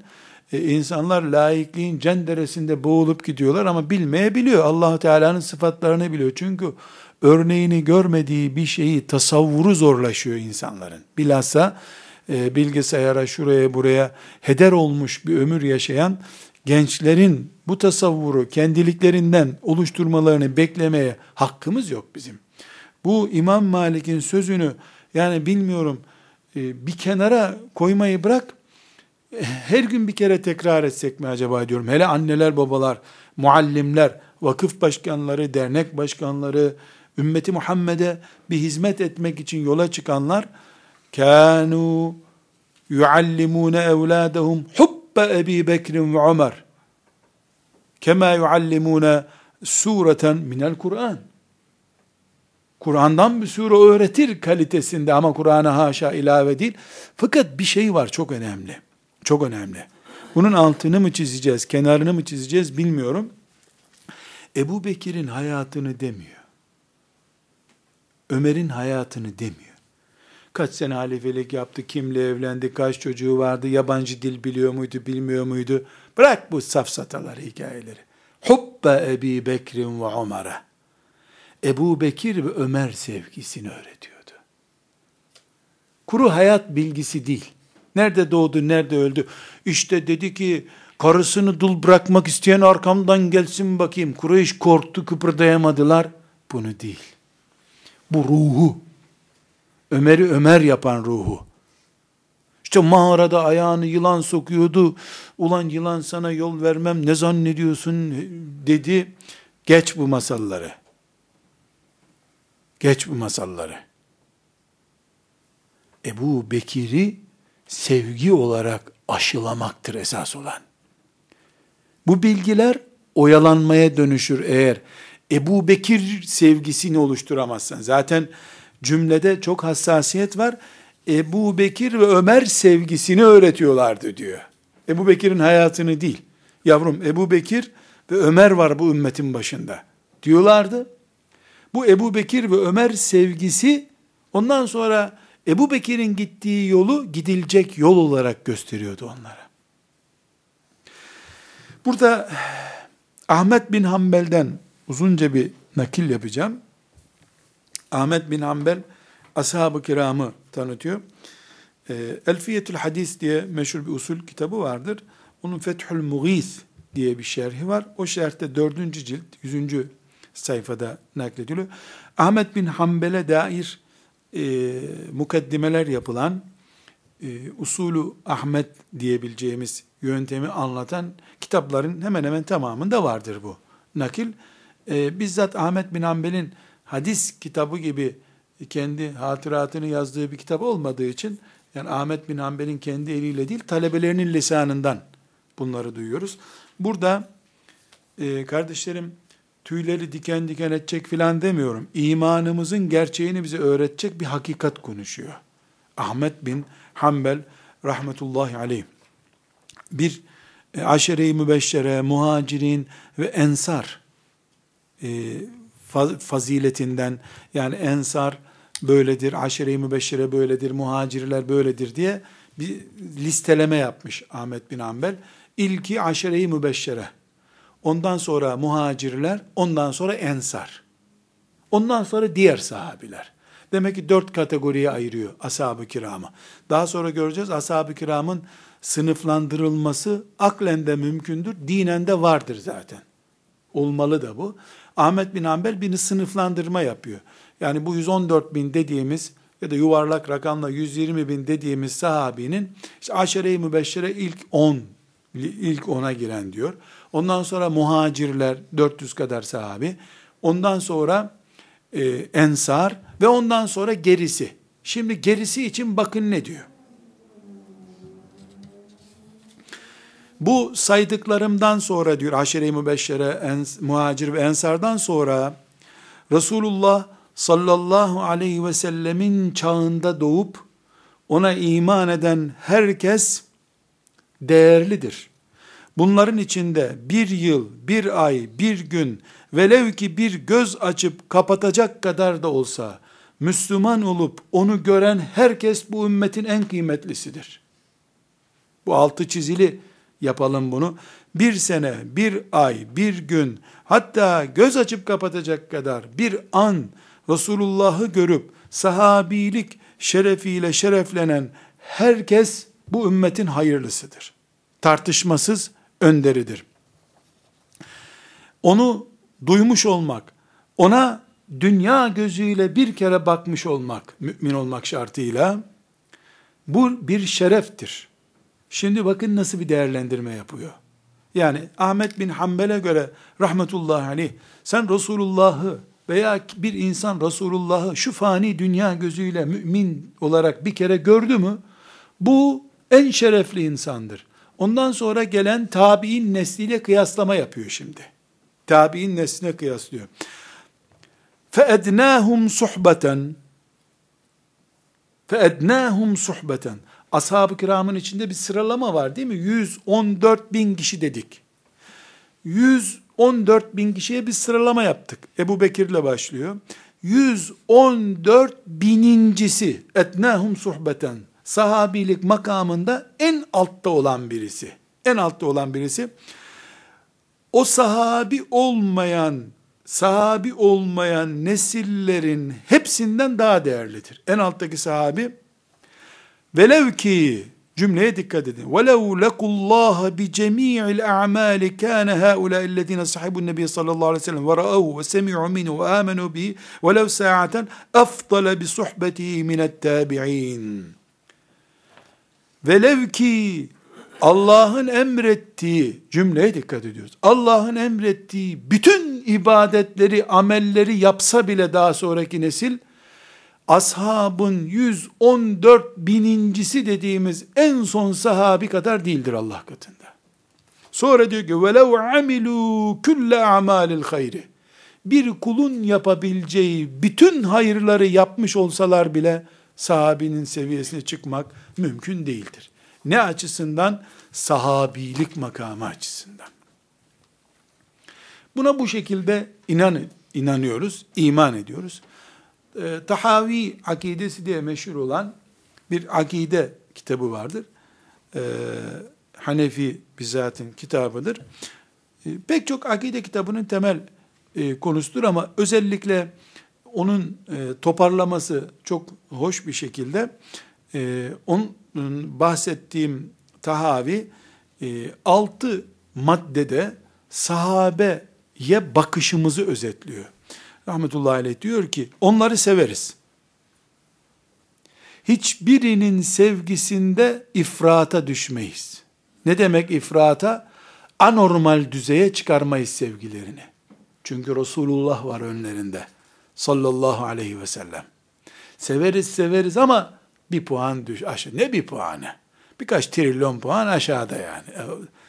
e, insanlar laikliğin cenderesinde boğulup gidiyorlar ama bilmeyebiliyor. allah Teala'nın sıfatlarını biliyor. Çünkü örneğini görmediği bir şeyi tasavvuru zorlaşıyor insanların. Bilhassa e, bilgisayara şuraya buraya heder olmuş bir ömür yaşayan gençlerin bu tasavvuru kendiliklerinden oluşturmalarını beklemeye hakkımız yok bizim. Bu İmam Malik'in sözünü yani bilmiyorum e, bir kenara koymayı bırak her gün bir kere tekrar etsek mi acaba diyorum. Hele anneler, babalar, muallimler, vakıf başkanları, dernek başkanları, ümmeti Muhammed'e bir hizmet etmek için yola çıkanlar kanu yuallimune evladahum hubbe Ebi Bekrin ve Ömer kema yuallimune sureten minel Kur'an. Kur'an'dan bir sure öğretir kalitesinde ama Kur'an'a haşa ilave değil. Fakat bir şey var çok önemli. Çok önemli. Bunun altını mı çizeceğiz, kenarını mı çizeceğiz bilmiyorum. Ebu Bekir'in hayatını demiyor. Ömer'in hayatını demiyor. Kaç sene halifelik yaptı, kimle evlendi, kaç çocuğu vardı, yabancı dil biliyor muydu, bilmiyor muydu? Bırak bu safsataları, hikayeleri. Hubbe Ebi Bekir'in ve Ömer'e. Ebu Bekir ve Ömer sevgisini öğretiyordu. Kuru hayat bilgisi değil. Nerede doğdu, nerede öldü? İşte dedi ki, karısını dul bırakmak isteyen arkamdan gelsin bakayım. Kureyş korktu, kıpırdayamadılar. Bunu değil. Bu ruhu. Ömer'i Ömer yapan ruhu. İşte mağarada ayağını yılan sokuyordu. Ulan yılan sana yol vermem ne zannediyorsun dedi. Geç bu masalları. Geç bu masalları. Ebu Bekir'i sevgi olarak aşılamaktır esas olan. Bu bilgiler oyalanmaya dönüşür eğer Ebu Bekir sevgisini oluşturamazsan. Zaten cümlede çok hassasiyet var. Ebu Bekir ve Ömer sevgisini öğretiyorlardı diyor. Ebu Bekir'in hayatını değil. Yavrum Ebu Bekir ve Ömer var bu ümmetin başında diyorlardı. Bu Ebu Bekir ve Ömer sevgisi ondan sonra Ebu Bekir'in gittiği yolu gidilecek yol olarak gösteriyordu onlara. Burada Ahmet bin Hanbel'den uzunca bir nakil yapacağım. Ahmet bin Hanbel ashab-ı kiramı tanıtıyor. E, Elfiyetül Hadis diye meşhur bir usul kitabı vardır. Onun Fethül Mughis diye bir şerhi var. O şerhte dördüncü cilt, yüzüncü sayfada naklediliyor. Ahmet bin Hanbel'e dair e, mukaddimeler yapılan e, usulü Ahmet diyebileceğimiz yöntemi anlatan kitapların hemen hemen tamamında vardır bu nakil. E, bizzat Ahmet bin Hanbel'in hadis kitabı gibi kendi hatıratını yazdığı bir kitap olmadığı için yani Ahmet bin Hanbel'in kendi eliyle değil talebelerinin lisanından bunları duyuyoruz. Burada e, kardeşlerim tüyleri diken diken edecek filan demiyorum. İmanımızın gerçeğini bize öğretecek bir hakikat konuşuyor. Ahmet bin Hanbel rahmetullahi aleyh. Bir e, aşere-i mübeşşere, muhacirin ve ensar e, faziletinden yani ensar böyledir, aşere-i mübeşşere böyledir, muhacirler böyledir diye bir listeleme yapmış Ahmet bin Hanbel. İlki aşere-i mübeşşere. Ondan sonra muhacirler, ondan sonra ensar. Ondan sonra diğer sahabiler. Demek ki dört kategoriye ayırıyor ashab-ı kiramı. Daha sonra göreceğiz ashab-ı kiramın sınıflandırılması aklen de mümkündür, dinen de vardır zaten. Olmalı da bu. Ahmet bin Hanbel bir sınıflandırma yapıyor. Yani bu 114 bin dediğimiz ya da yuvarlak rakamla 120 bin dediğimiz sahabinin işte aşere-i mübeşşere ilk 10 ilk 10'a giren diyor. Ondan sonra muhacirler 400 kadar sahabi. Ondan sonra e, ensar ve ondan sonra gerisi. Şimdi gerisi için bakın ne diyor. Bu saydıklarımdan sonra diyor Haşere-i Mübeşşere, ens, muhacir ve ensardan sonra Resulullah sallallahu aleyhi ve sellemin çağında doğup ona iman eden herkes değerlidir. Bunların içinde bir yıl, bir ay, bir gün velev ki bir göz açıp kapatacak kadar da olsa Müslüman olup onu gören herkes bu ümmetin en kıymetlisidir. Bu altı çizili yapalım bunu. Bir sene, bir ay, bir gün, hatta göz açıp kapatacak kadar bir an Resulullah'ı görüp sahabilik şerefiyle şereflenen herkes bu ümmetin hayırlısıdır. Tartışmasız önderidir. Onu duymuş olmak, ona dünya gözüyle bir kere bakmış olmak, mümin olmak şartıyla, bu bir şereftir. Şimdi bakın nasıl bir değerlendirme yapıyor. Yani Ahmet bin Hanbel'e göre rahmetullahi aleyh, sen Resulullah'ı veya bir insan Resulullah'ı şu fani dünya gözüyle mümin olarak bir kere gördü mü, bu en şerefli insandır. Ondan sonra gelen tabi'in nesliyle kıyaslama yapıyor şimdi. Tabi'in nesline kıyaslıyor. فَاَدْنَاهُمْ صُحْبَةً فَاَدْنَاهُمْ صُحْبَةً Ashab-ı kiramın içinde bir sıralama var değil mi? 114 bin kişi dedik. 114 bin kişiye bir sıralama yaptık. Ebu Bekir'le başlıyor. 114 binincisi etnahum suhbeten sahabilik makamında en altta olan birisi. En altta olan birisi. O sahabi olmayan, sahabi olmayan nesillerin hepsinden daha değerlidir. En alttaki sahabi Velev ki cümleye dikkat edin. Velev lekullaha bi cemi'il a'mali kana haula ellezina sahibun nebi sallallahu aleyhi ve sellem ve ra'ahu ve semi'u minhu ve amenu bi velev sa'aten afdala bi suhbetihi minet tabi'in. Velev ki Allah'ın emrettiği cümleye dikkat ediyoruz. Allah'ın emrettiği bütün ibadetleri, amelleri yapsa bile daha sonraki nesil ashabın 114 binincisi dediğimiz en son sahabi kadar değildir Allah katında. Sonra diyor ki وَلَوْ عَمِلُوا كُلَّ اَعْمَالِ الْخَيْرِ Bir kulun yapabileceği bütün hayırları yapmış olsalar bile sahabinin seviyesine çıkmak mümkün değildir. Ne açısından? Sahabilik makamı açısından. Buna bu şekilde inan, inanıyoruz, iman ediyoruz. E, Tahavi akidesi diye meşhur olan bir akide kitabı vardır. E, Hanefi bizzatın kitabıdır. E, pek çok akide kitabının temel e, konusudur ama özellikle onun e, toparlaması çok hoş bir şekilde e, onun bahsettiğim Tahavi e, altı maddede sahabeye bakışımızı özetliyor Rahmetullahi aleyh diyor ki onları severiz. Hiçbirinin sevgisinde ifrata düşmeyiz. Ne demek ifrata? Anormal düzeye çıkarmayız sevgilerini. Çünkü Resulullah var önlerinde sallallahu aleyhi ve sellem. Severiz severiz ama bir puan düş aşağı. Ne bir puanı? Birkaç trilyon puan aşağıda yani. E,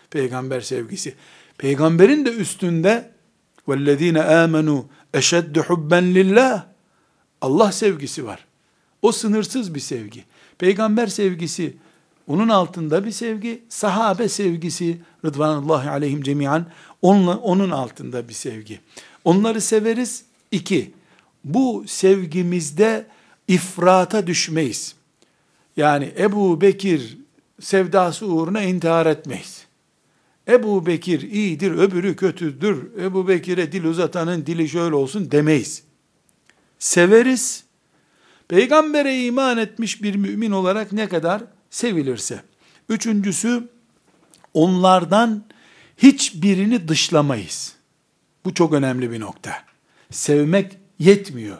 peygamber sevgisi. Peygamberin de üstünde وَالَّذ۪ينَ آمَنُوا Eşeddü hubben lillah. Allah sevgisi var. O sınırsız bir sevgi. Peygamber sevgisi, onun altında bir sevgi, sahabe sevgisi, Rıdvanullahi aleyhim cemiyan, onunla, onun altında bir sevgi. Onları severiz. İki, bu sevgimizde ifrata düşmeyiz. Yani Ebu Bekir sevdası uğruna intihar etmeyiz. Ebu Bekir iyidir, öbürü kötüdür. Ebu Bekir'e dil uzatanın dili şöyle olsun demeyiz. Severiz. Peygamber'e iman etmiş bir mümin olarak ne kadar sevilirse. Üçüncüsü, onlardan hiçbirini dışlamayız. Bu çok önemli bir nokta. Sevmek yetmiyor.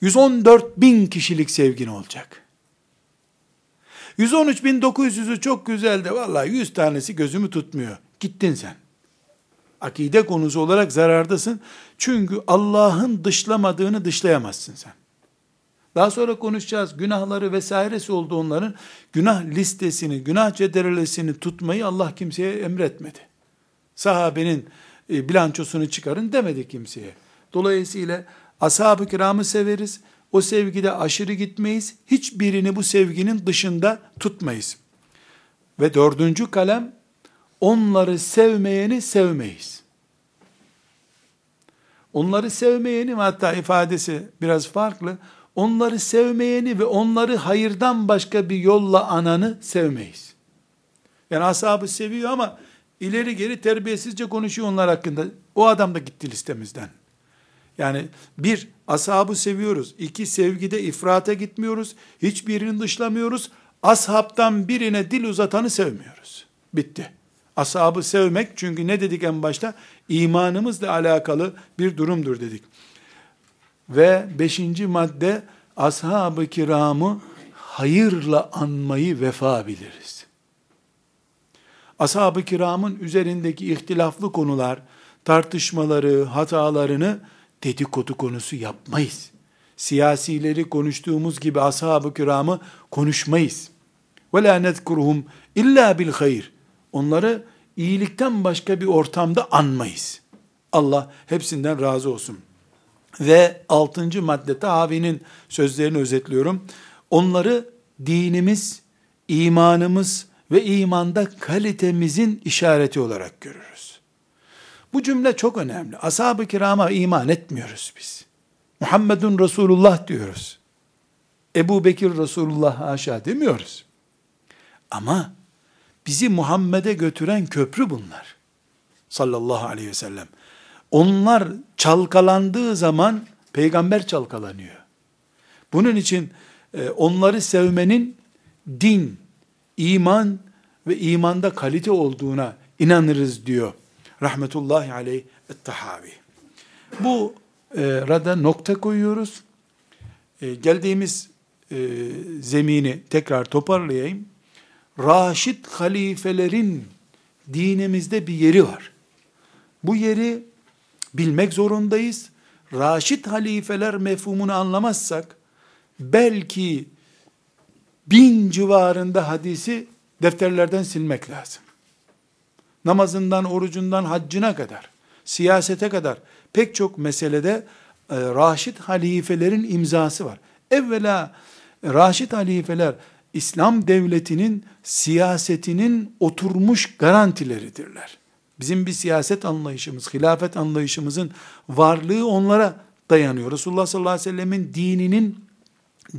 114 bin kişilik sevgin olacak. 113 bin 900'ü çok güzeldi. Vallahi 100 tanesi gözümü tutmuyor. Gittin sen. akide konusu olarak zarardasın. Çünkü Allah'ın dışlamadığını dışlayamazsın sen. Daha sonra konuşacağız. Günahları vesairesi oldu onların. Günah listesini, günah cederelesini tutmayı Allah kimseye emretmedi. Sahabenin e, bilançosunu çıkarın demedi kimseye. Dolayısıyla ashab-ı kiramı severiz. O sevgide aşırı gitmeyiz. Hiçbirini bu sevginin dışında tutmayız. Ve dördüncü kalem, onları sevmeyeni sevmeyiz. Onları sevmeyeni hatta ifadesi biraz farklı. Onları sevmeyeni ve onları hayırdan başka bir yolla ananı sevmeyiz. Yani ashabı seviyor ama ileri geri terbiyesizce konuşuyor onlar hakkında. O adam da gitti listemizden. Yani bir, ashabı seviyoruz. İki, sevgide ifrata gitmiyoruz. Hiçbirini dışlamıyoruz. Ashabtan birine dil uzatanı sevmiyoruz. Bitti. Ashabı sevmek çünkü ne dedik en başta? İmanımızla alakalı bir durumdur dedik. Ve beşinci madde ashab-ı kiramı hayırla anmayı vefa biliriz. Ashab-ı kiramın üzerindeki ihtilaflı konular, tartışmaları, hatalarını dedikodu konusu yapmayız. Siyasileri konuştuğumuz gibi ashab-ı kiramı konuşmayız. Nezkuruhum illa bil hayır. Onları iyilikten başka bir ortamda anmayız. Allah hepsinden razı olsun. Ve altıncı madde tahavinin sözlerini özetliyorum. Onları dinimiz, imanımız ve imanda kalitemizin işareti olarak görürüz. Bu cümle çok önemli. Ashab-ı kirama iman etmiyoruz biz. Muhammedun Resulullah diyoruz. Ebu Bekir Resulullah haşa demiyoruz. Ama bizi Muhammed'e götüren köprü bunlar. Sallallahu aleyhi ve sellem. Onlar çalkalandığı zaman peygamber çalkalanıyor. Bunun için e, onları sevmenin din, iman ve imanda kalite olduğuna inanırız diyor. Rahmetullahi aleyh et-tahavi. Bu e, rada nokta koyuyoruz. E, geldiğimiz e, zemini tekrar toparlayayım. Raşid halifelerin dinimizde bir yeri var. Bu yeri bilmek zorundayız. Raşid halifeler mefhumunu anlamazsak, belki bin civarında hadisi defterlerden silmek lazım. Namazından, orucundan, haccına kadar, siyasete kadar pek çok meselede e, Raşid halifelerin imzası var. Evvela Raşid halifeler İslam devletinin siyasetinin oturmuş garantileridirler. Bizim bir siyaset anlayışımız, hilafet anlayışımızın varlığı onlara dayanıyor. Resulullah sallallahu aleyhi ve sellemin dininin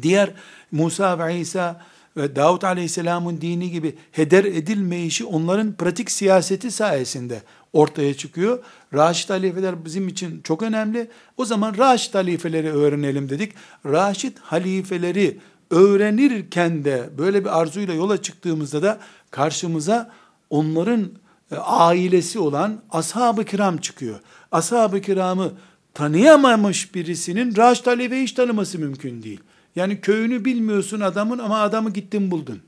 diğer Musa ve İsa ve Davut aleyhisselamın dini gibi heder edilmeyişi onların pratik siyaseti sayesinde ortaya çıkıyor. Raşid halifeler bizim için çok önemli. O zaman Raşid halifeleri öğrenelim dedik. Raşid halifeleri öğrenirken de böyle bir arzuyla yola çıktığımızda da karşımıza onların e, ailesi olan ashab-ı kiram çıkıyor. Ashab-ı kiramı tanıyamamış birisinin Raşid Alev'i hiç tanıması mümkün değil. Yani köyünü bilmiyorsun adamın ama adamı gittin buldun.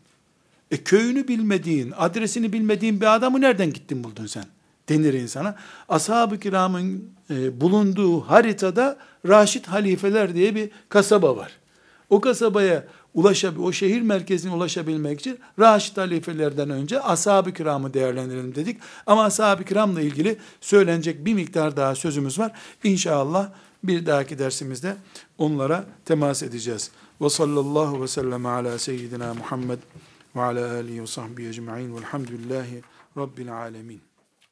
E köyünü bilmediğin, adresini bilmediğin bir adamı nereden gittin buldun sen? Denir insana. Ashab-ı kiramın e, bulunduğu haritada Raşid halifeler diye bir kasaba var. O kasabaya ulaşab o şehir merkezine ulaşabilmek için Raşid halifelerden önce ashab-ı kiramı değerlendirelim dedik. Ama ashab-ı kiramla ilgili söylenecek bir miktar daha sözümüz var. İnşallah bir dahaki dersimizde onlara temas edeceğiz. Ve sallallahu ve sellem ala seyyidina Muhammed ve ala alihi ve sahbihi ecma'in velhamdülillahi rabbil alemin.